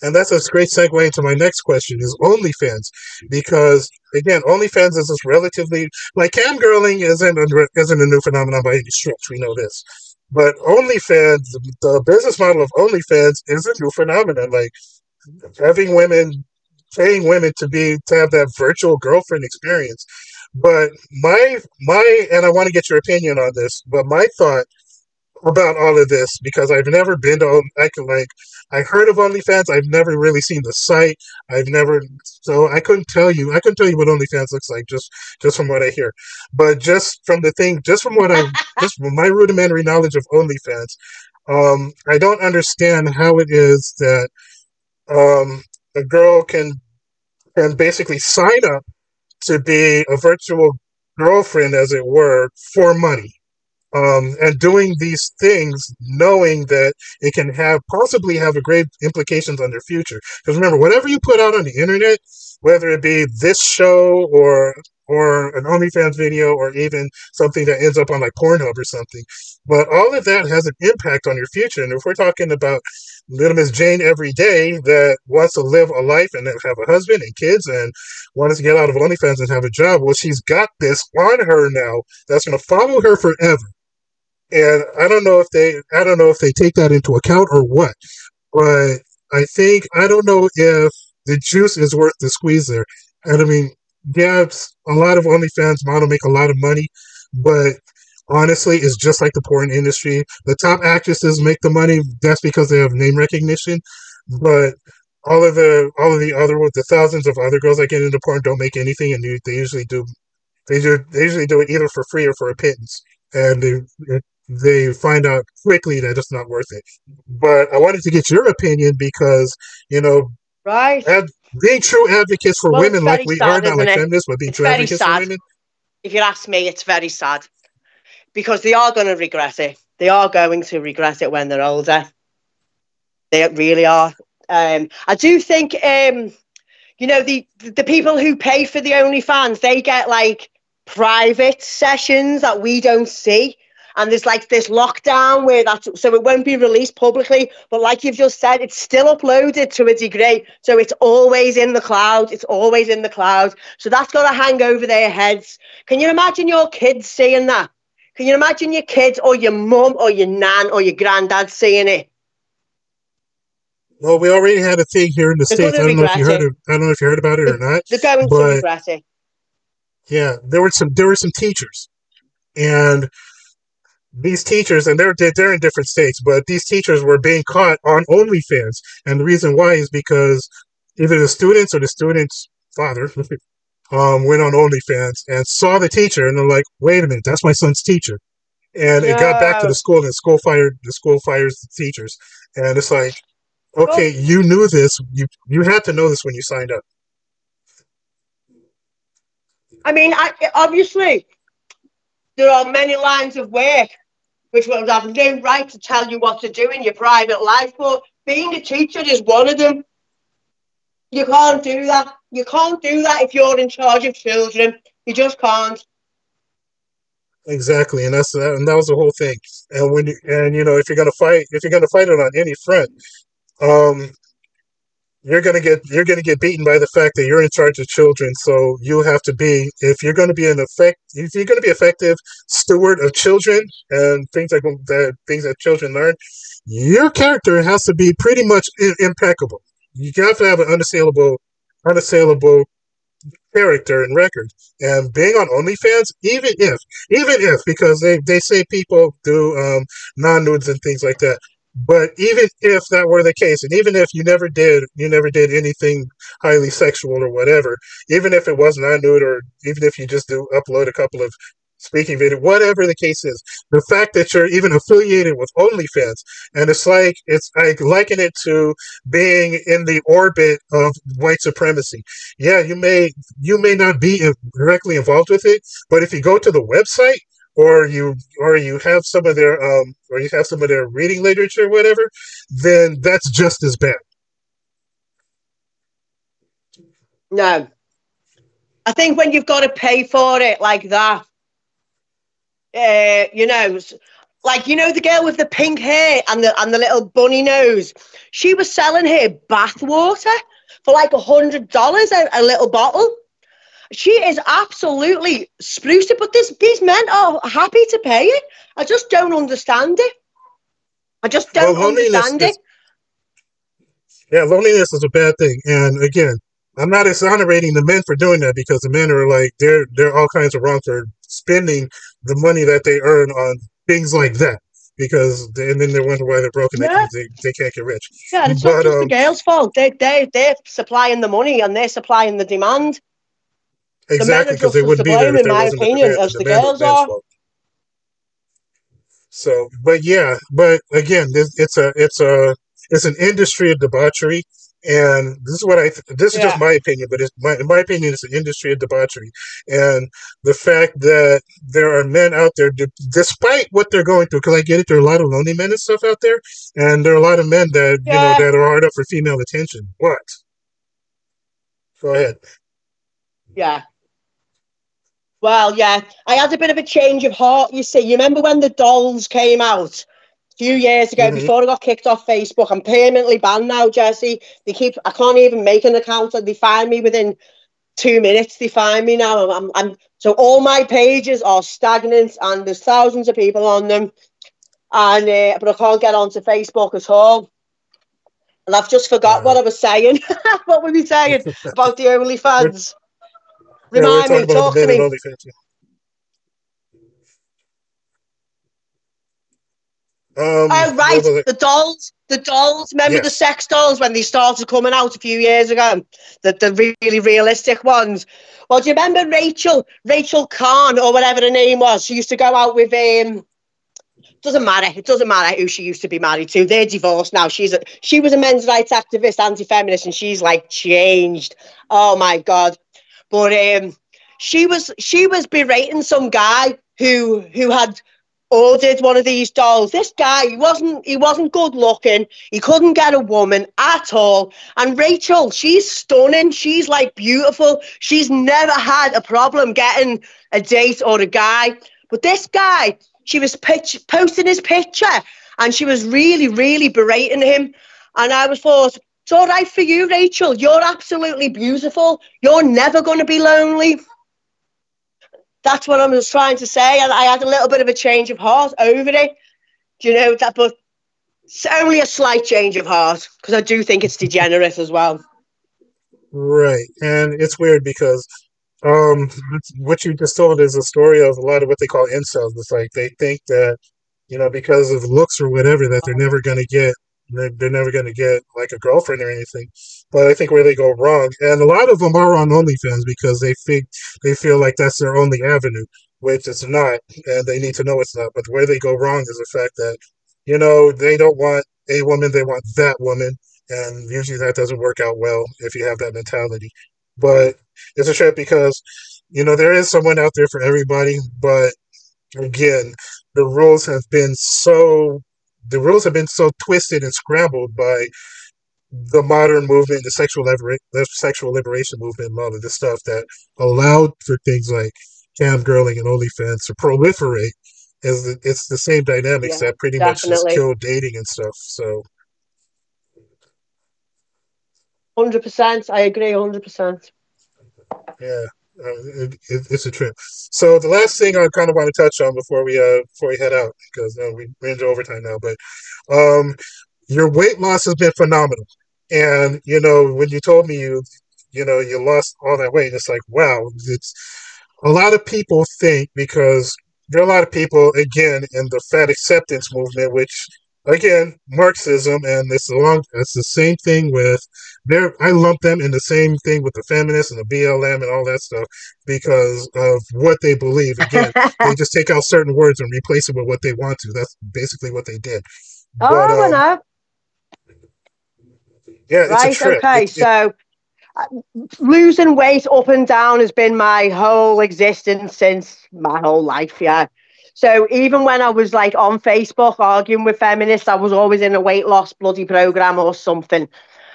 And that's a great segue into my next question: is OnlyFans, because again, OnlyFans is this relatively like cam girling isn't a, isn't a new phenomenon by any stretch. We know this, but OnlyFans, the business model of OnlyFans is a new phenomenon. Like having women, paying women to be to have that virtual girlfriend experience. But my my and I want to get your opinion on this. But my thought about all of this because I've never been to I can like I heard of OnlyFans. I've never really seen the site. I've never so I couldn't tell you. I couldn't tell you what OnlyFans looks like just just from what I hear. But just from the thing, just from what I just from my rudimentary knowledge of OnlyFans, um, I don't understand how it is that um, a girl can can basically sign up to be a virtual girlfriend, as it were, for money. Um, and doing these things knowing that it can have possibly have a great implications on their future. Because remember whatever you put out on the internet whether it be this show or or an OnlyFans video or even something that ends up on like Pornhub or something. But all of that has an impact on your future. And if we're talking about little Miss Jane every day that wants to live a life and have a husband and kids and wants to get out of OnlyFans and have a job, well, she's got this on her now that's going to follow her forever and I don't know if they I don't know if they take that into account or what, but I think I don't know if the juice is worth the squeeze there. And I mean, yeah, a lot of OnlyFans model make a lot of money, but honestly, it's just like the porn industry. The top actresses make the money. That's because they have name recognition, but all of the all of the other the thousands of other girls that get into porn don't make anything, and they usually do they do they usually do it either for free or for a pittance, and they they find out quickly that it's not worth it. But I wanted to get your opinion because you know, right, being true advocates for well, women like we sad, are, not like it? feminists, but being it's true advocates sad. for women. If you ask me, it's very sad because they are going to regret it. They are going to regret it when they're older. They really are. Um, I do think, um, you know, the the people who pay for the OnlyFans, they get like private sessions that we don't see. And there's like this lockdown where that's so it won't be released publicly. But like you've just said, it's still uploaded to a degree. So it's always in the cloud. It's always in the cloud. So that's got to hang over their heads. Can you imagine your kids seeing that? Can you imagine your kids or your mum or your nan or your granddad seeing it? Well, we already had a thing here in the They're states. I don't know if you heard. Of, I don't know if you heard about it or not. They're going to regret it. Yeah, there were some. There were some teachers, and these teachers, and they're they're in different states, but these teachers were being caught on OnlyFans, and the reason why is because either the students or the students' father um, went on OnlyFans and saw the teacher, and they're like, "Wait a minute, that's my son's teacher," and it got back to the school, and the school fired the school fires the teachers, and it's like, okay, you knew this, you you had to know this when you signed up. I mean, I, obviously, there are many lines of work which will have no right to tell you what to do in your private life, but being a teacher is one of them. You can't do that. You can't do that if you're in charge of children. You just can't. Exactly, and that's that, and that was the whole thing. And when you, and you know if you're gonna fight, if you're gonna fight it on any front, um, you're gonna get you're gonna get beaten by the fact that you're in charge of children. So you have to be if you're gonna be an effect if you're gonna be effective steward of children and things like that things that children learn, your character has to be pretty much impeccable. You have to have an unassailable unassailable character and record. And being on OnlyFans, even if, even if, because they, they say people do um, non nudes and things like that. But even if that were the case, and even if you never did, you never did anything highly sexual or whatever, even if it was non nude, or even if you just do upload a couple of speaking video, whatever the case is. The fact that you're even affiliated with OnlyFans, and it's like it's I liken it to being in the orbit of white supremacy. Yeah, you may you may not be directly involved with it, but if you go to the website or you or you have some of their um or you have some of their reading literature, whatever, then that's just as bad. No. I think when you've got to pay for it like that, uh, you know, like you know the girl with the pink hair and the and the little bunny nose. She was selling her bath water for like a hundred dollars a, a little bottle. She is absolutely spruced it, but this these men are happy to pay it. I just don't understand it. I just don't well, understand is, it. Yeah, loneliness is a bad thing, and again, I'm not exonerating the men for doing that because the men are like they're they're all kinds of wrong for spending the money that they earn on things like that because they, and then they wonder why they're broken yeah. they, they can't get rich. Yeah, it's but, not just um, the girls' fault. They they they're supplying the money and they're supplying the demand. Exactly, because the they wouldn't be there if in my opinion, the, as the, the girls are. So, but yeah, but again, it's a it's a it's an industry of debauchery and this is what I, this is yeah. just my opinion, but it's my, in my opinion, it's an industry of debauchery. And the fact that there are men out there, despite what they're going through, because I get it, there are a lot of lonely men and stuff out there. And there are a lot of men that, yeah. you know, that are hard up for female attention. What? Go ahead. Yeah. Well, yeah, I had a bit of a change of heart. You see, you remember when the dolls came out? A few years ago, mm-hmm. before I got kicked off Facebook, I'm permanently banned now, Jesse. They keep, I can't even make an account. And they find me within two minutes. They find me now. I'm, I'm, so all my pages are stagnant, and there's thousands of people on them. and uh, but I can't get onto Facebook at all. And I've just forgot what I was saying. what were we saying about the OnlyFans? Remind yeah, me, talk to me. Um, oh right, the dolls, the dolls. Remember yes. the sex dolls when they started coming out a few years ago? The the really realistic ones. Well, do you remember Rachel, Rachel Khan or whatever her name was? She used to go out with um. Doesn't matter. It doesn't matter who she used to be married to. They're divorced now. She's a she was a men's rights activist, anti-feminist, and she's like changed. Oh my god! But um, she was she was berating some guy who who had ordered one of these dolls. This guy, he wasn't he wasn't good looking. He couldn't get a woman at all. And Rachel, she's stunning. She's like beautiful. She's never had a problem getting a date or a guy. But this guy, she was pitch, posting his picture and she was really, really berating him. And I was thought, it's all right for you, Rachel. You're absolutely beautiful. You're never going to be lonely that's what I was trying to say. And I had a little bit of a change of heart over it. Do you know that? But it's only a slight change of heart because I do think it's degenerate as well. Right. And it's weird because um, what you just told is a story of a lot of what they call incels. It's like they think that, you know, because of looks or whatever, that they're never going to get they're, never going to get like a girlfriend or anything. But I think where they go wrong, and a lot of them are on OnlyFans because they think they feel like that's their only avenue, which it's not, and they need to know it's not. But where they go wrong is the fact that you know they don't want a woman, they want that woman, and usually that doesn't work out well if you have that mentality. But it's a trip because you know there is someone out there for everybody, but again, the rules have been so the rules have been so twisted and scrambled by the modern movement, the sexual libera- sexual liberation movement, and all of this stuff that allowed for things like cam girling and OnlyFans to proliferate. Is the, it's the same dynamics yeah, that pretty definitely. much just killed dating and stuff. So, hundred percent, I agree, hundred percent. Yeah, uh, it, it, it's a trip. So the last thing I kind of want to touch on before we uh before we head out because uh, we, we're into overtime now, but um, your weight loss has been phenomenal, and you know when you told me you you know you lost all that weight, it's like wow, it's a lot of people think because there are a lot of people again in the fat acceptance movement, which again, Marxism, and it's long. It's the same thing with. There, I lump them in the same thing with the feminists and the BLM and all that stuff because of what they believe. Again, they just take out certain words and replace it with what they want to. That's basically what they did. Oh, but, um, Yeah, right. Okay, it, so. Uh, losing weight up and down has been my whole existence since my whole life. Yeah, so even when I was like on Facebook arguing with feminists, I was always in a weight loss bloody program or something.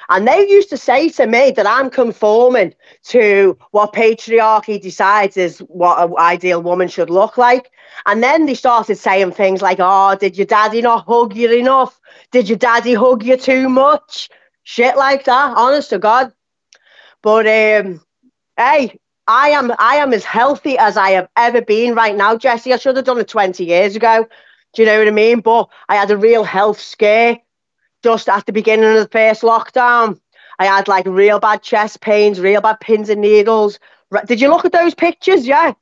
And they used to say to me that I'm conforming to what patriarchy decides is what an ideal woman should look like. And then they started saying things like, oh, did your daddy not hug you enough? Did your daddy hug you too much? Shit like that, honest to God. But um, hey, I am I am as healthy as I have ever been right now, Jesse. I should have done it 20 years ago. Do you know what I mean? But I had a real health scare just at the beginning of the first lockdown. I had like real bad chest pains, real bad pins and needles. Did you look at those pictures? Yeah.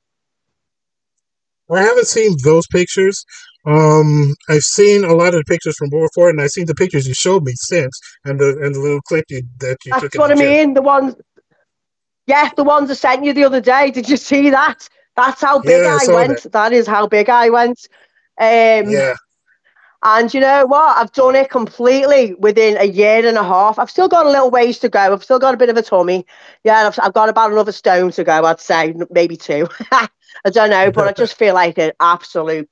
I haven't seen those pictures. Um, I've seen a lot of the pictures from before, and I've seen the pictures you showed me since, and the and the little clip you, that you That's took. That's what I mean. The ones yeah, the ones I sent you the other day. Did you see that? That's how big yeah, I, I went. That. that is how big I went. Um, yeah. And you know what? I've done it completely within a year and a half. I've still got a little ways to go. I've still got a bit of a tummy. Yeah, I've, I've got about another stone to go, I'd say, maybe two. I don't know, but I just feel like an absolute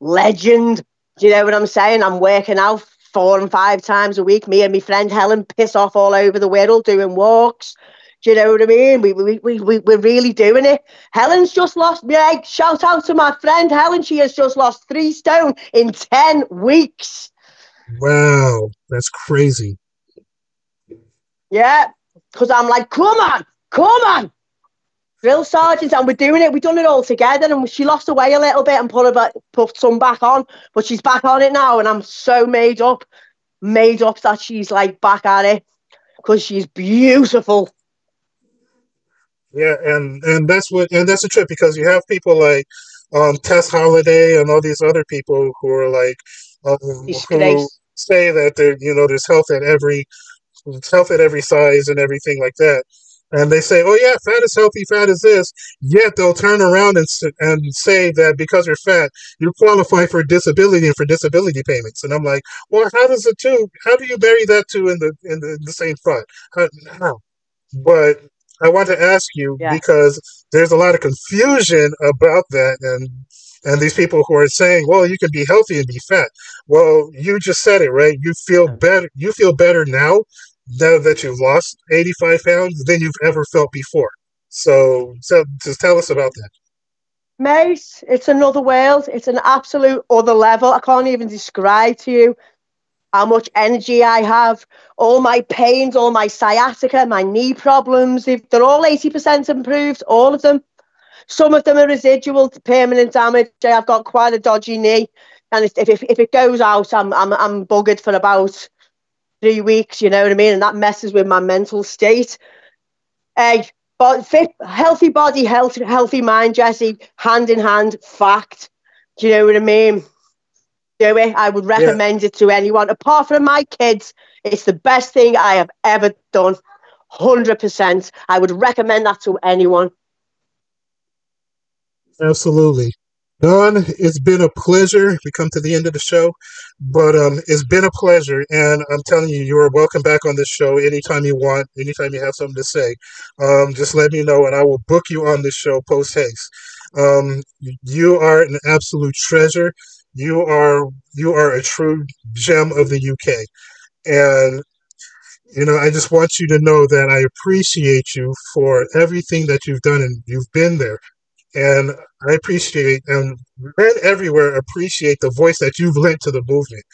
legend. Do you know what I'm saying? I'm working out four and five times a week. Me and my friend Helen piss off all over the world doing walks. Do you know what I mean? We, we, we, we, we're really doing it. Helen's just lost, yeah, shout out to my friend Helen. She has just lost three stone in 10 weeks. Wow, that's crazy. Yeah, because I'm like, come on, come on. drill sergeants, and we're doing it. We've done it all together, and she lost away a little bit and put her back, put some back on, but she's back on it now, and I'm so made up, made up that she's like back at it because she's beautiful. Yeah, and and that's what and that's a trip because you have people like um, Tess Holliday and all these other people who are like um, who say that there you know there's health at every health at every size and everything like that. And they say, "Oh yeah, fat is healthy. Fat is this." Yet they'll turn around and and say that because you're fat, you qualify for disability and for disability payments. And I'm like, "Well, how does the two? How do you bury that two in the in the, in the same front? How, how?" But I want to ask you yeah. because there's a lot of confusion about that, and and these people who are saying, "Well, you can be healthy and be fat." Well, you just said it, right? You feel better. You feel better now, now that you've lost 85 pounds than you've ever felt before. So, so just tell us about that. Mate, it's another world. It's an absolute other level. I can't even describe to you how much energy I have, all my pains, all my sciatica, my knee problems, they're all 80% improved, all of them. Some of them are residual permanent damage. I've got quite a dodgy knee. And if, if, if it goes out, I'm, I'm, I'm buggered for about three weeks, you know what I mean? And that messes with my mental state. Uh, but fit, healthy body, healthy, healthy mind, Jesse, hand in hand, fact. Do you know what I mean? Do it. I would recommend yeah. it to anyone. Apart from my kids, it's the best thing I have ever done. 100%. I would recommend that to anyone. Absolutely. Dawn, it's been a pleasure. We come to the end of the show, but um, it's been a pleasure, and I'm telling you, you are welcome back on this show anytime you want, anytime you have something to say. Um, just let me know, and I will book you on this show post haste. Um, you are an absolute treasure you are you are a true gem of the UK, and you know I just want you to know that I appreciate you for everything that you've done and you've been there, and I appreciate and men everywhere appreciate the voice that you've lent to the movement.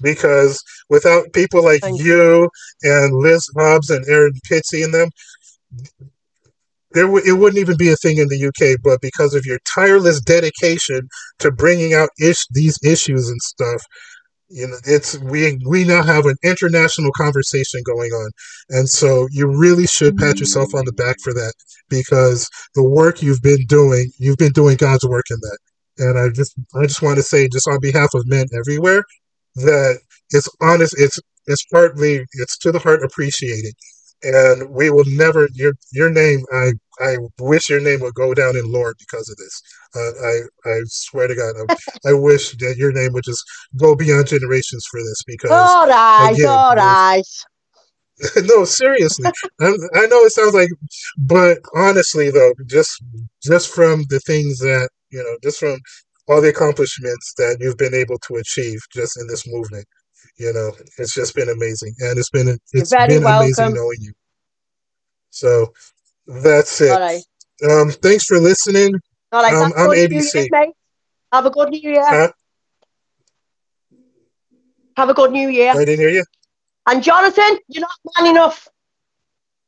Because without people like you, you and Liz Hobbs and Aaron Pitsey and them, there w- it wouldn't even be a thing in the UK, but because of your tireless dedication to bringing out ish these issues and stuff, you know, it's we we now have an international conversation going on, and so you really should pat yourself on the back for that because the work you've been doing, you've been doing God's work in that, and I just I just want to say, just on behalf of men everywhere, that it's honest, it's it's partly it's to the heart appreciated and we will never your your name. I I wish your name would go down in lore because of this. Uh, I I swear to God, I, I, wish that your name would just go beyond generations for this because all right, again, all right. no, seriously. I'm, I know it sounds like, but honestly, though, just just from the things that you know, just from all the accomplishments that you've been able to achieve just in this movement, you know, it's just been amazing, and it's been it's been welcome. amazing knowing you. So that's it. All right. Um, thanks for listening. All right, um, I'm ABC. Year, Have a good New Year. Huh? Have a good New Year. I didn't hear you. And Jonathan, you're not man enough.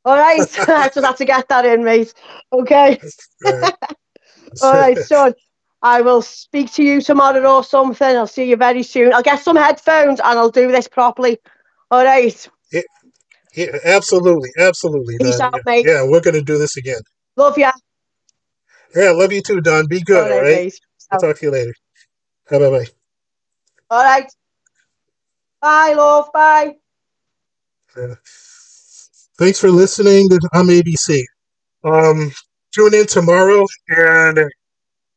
All right, I just have to get that in, mate. Okay. All right, All right son. I will speak to you tomorrow or something. I'll see you very soon. I'll get some headphones and I'll do this properly. All right. Yeah, yeah absolutely, absolutely. Peace out, yeah. mate. Yeah, we're gonna do this again. Love ya. Yeah, love you too, Dawn. Be good. All right. All right? I'll talk to you later. Bye bye. All right. Bye, love. Bye. Uh, thanks for listening. I'm ABC. Um, tune in tomorrow and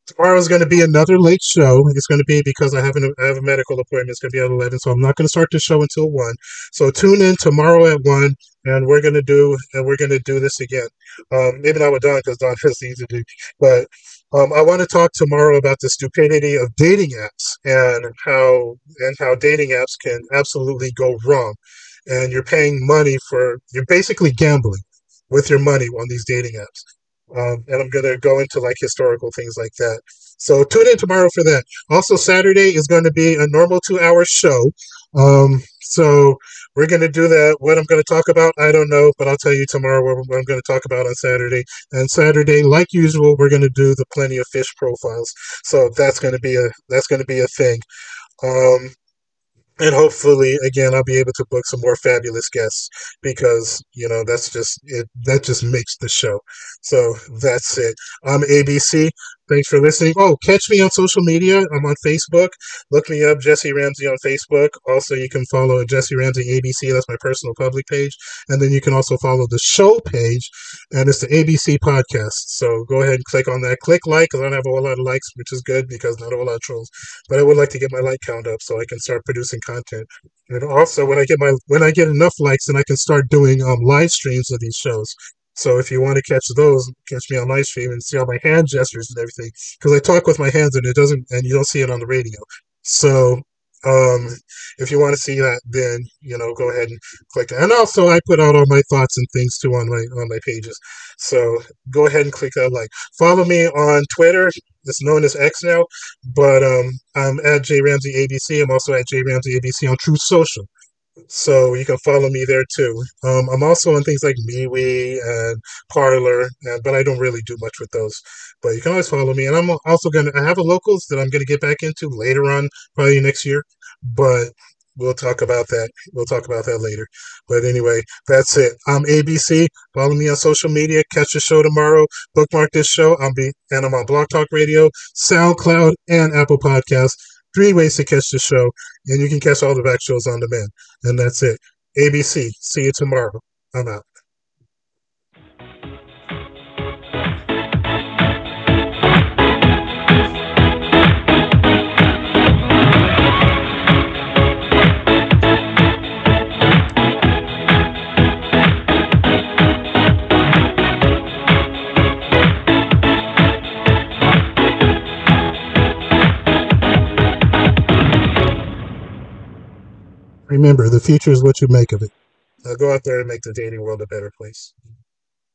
tomorrow's going to be another late show. It's going to be because I have, an, I have a medical appointment. It's going to be at 11, so I'm not going to start the show until 1. So tune in tomorrow at 1, and we're going to do and we're going to do this again. Um, maybe not with Dawn because Dawn has things to do, but um, I want to talk tomorrow about the stupidity of dating apps and how and how dating apps can absolutely go wrong. And you're paying money for you're basically gambling with your money on these dating apps. Um, and I'm going to go into like historical things like that. So tune in tomorrow for that. Also, Saturday is going to be a normal two hour show. Um, so we're going to do that. What I'm going to talk about, I don't know, but I'll tell you tomorrow what, I'm going to talk about on Saturday. And Saturday, like usual, we're going to do the plenty of fish profiles. So that's going to be a that's going to be a thing. Um, and hopefully again i'll be able to book some more fabulous guests because you know that's just it that just makes the show. So that's it. I'm abc thanks for listening. Oh catch me on social media. I'm on facebook. Look me up jesse ramsey on facebook. Also you can follow jesse ramsey abc that's my personal public page. And then you can also follow the show page and it's the abc podcast. So go ahead and click on that. Click like because i don't have a whole lot of likes which is good because not a whole lot of trolls. But i would like to get my like count up so i can start producing content. And also, when I get my when I get enough likes, then I can start doing um, live streams of these shows. So if you want to catch those, catch me on live stream and see all my hand gestures and everything, because I talk with my hands and it doesn't, and you don't see it on the radio. So um, if you want to see that, then you know go ahead and click. And also, I put out all my thoughts and things too on my on my pages. So go ahead and click that like. Follow me on Twitter it's known as X now, but um, I'm at J Ramsey ABC. I'm also at J Ramsey ABC on Truth Social. So you can follow me there too. Um, I'm also on things like MeWe and Parler, and, but I don't really do much with those. But you can always follow me. And I'm also going to, I have a locals that I'm going to get back into later on, probably next year. But we'll talk about that. We'll talk about that later. But anyway, that's it. I'm ABC. Follow me on social media. Catch the show tomorrow. Bookmark this show. I'm be and I'm on Blog Talk Radio, SoundCloud, and Apple Podcasts. Three ways to catch the show, and you can catch all the back shows on demand. And that's it. ABC. See you tomorrow. I'm out. Remember, the future is what you make of it. Now go out there and make the dating world a better place.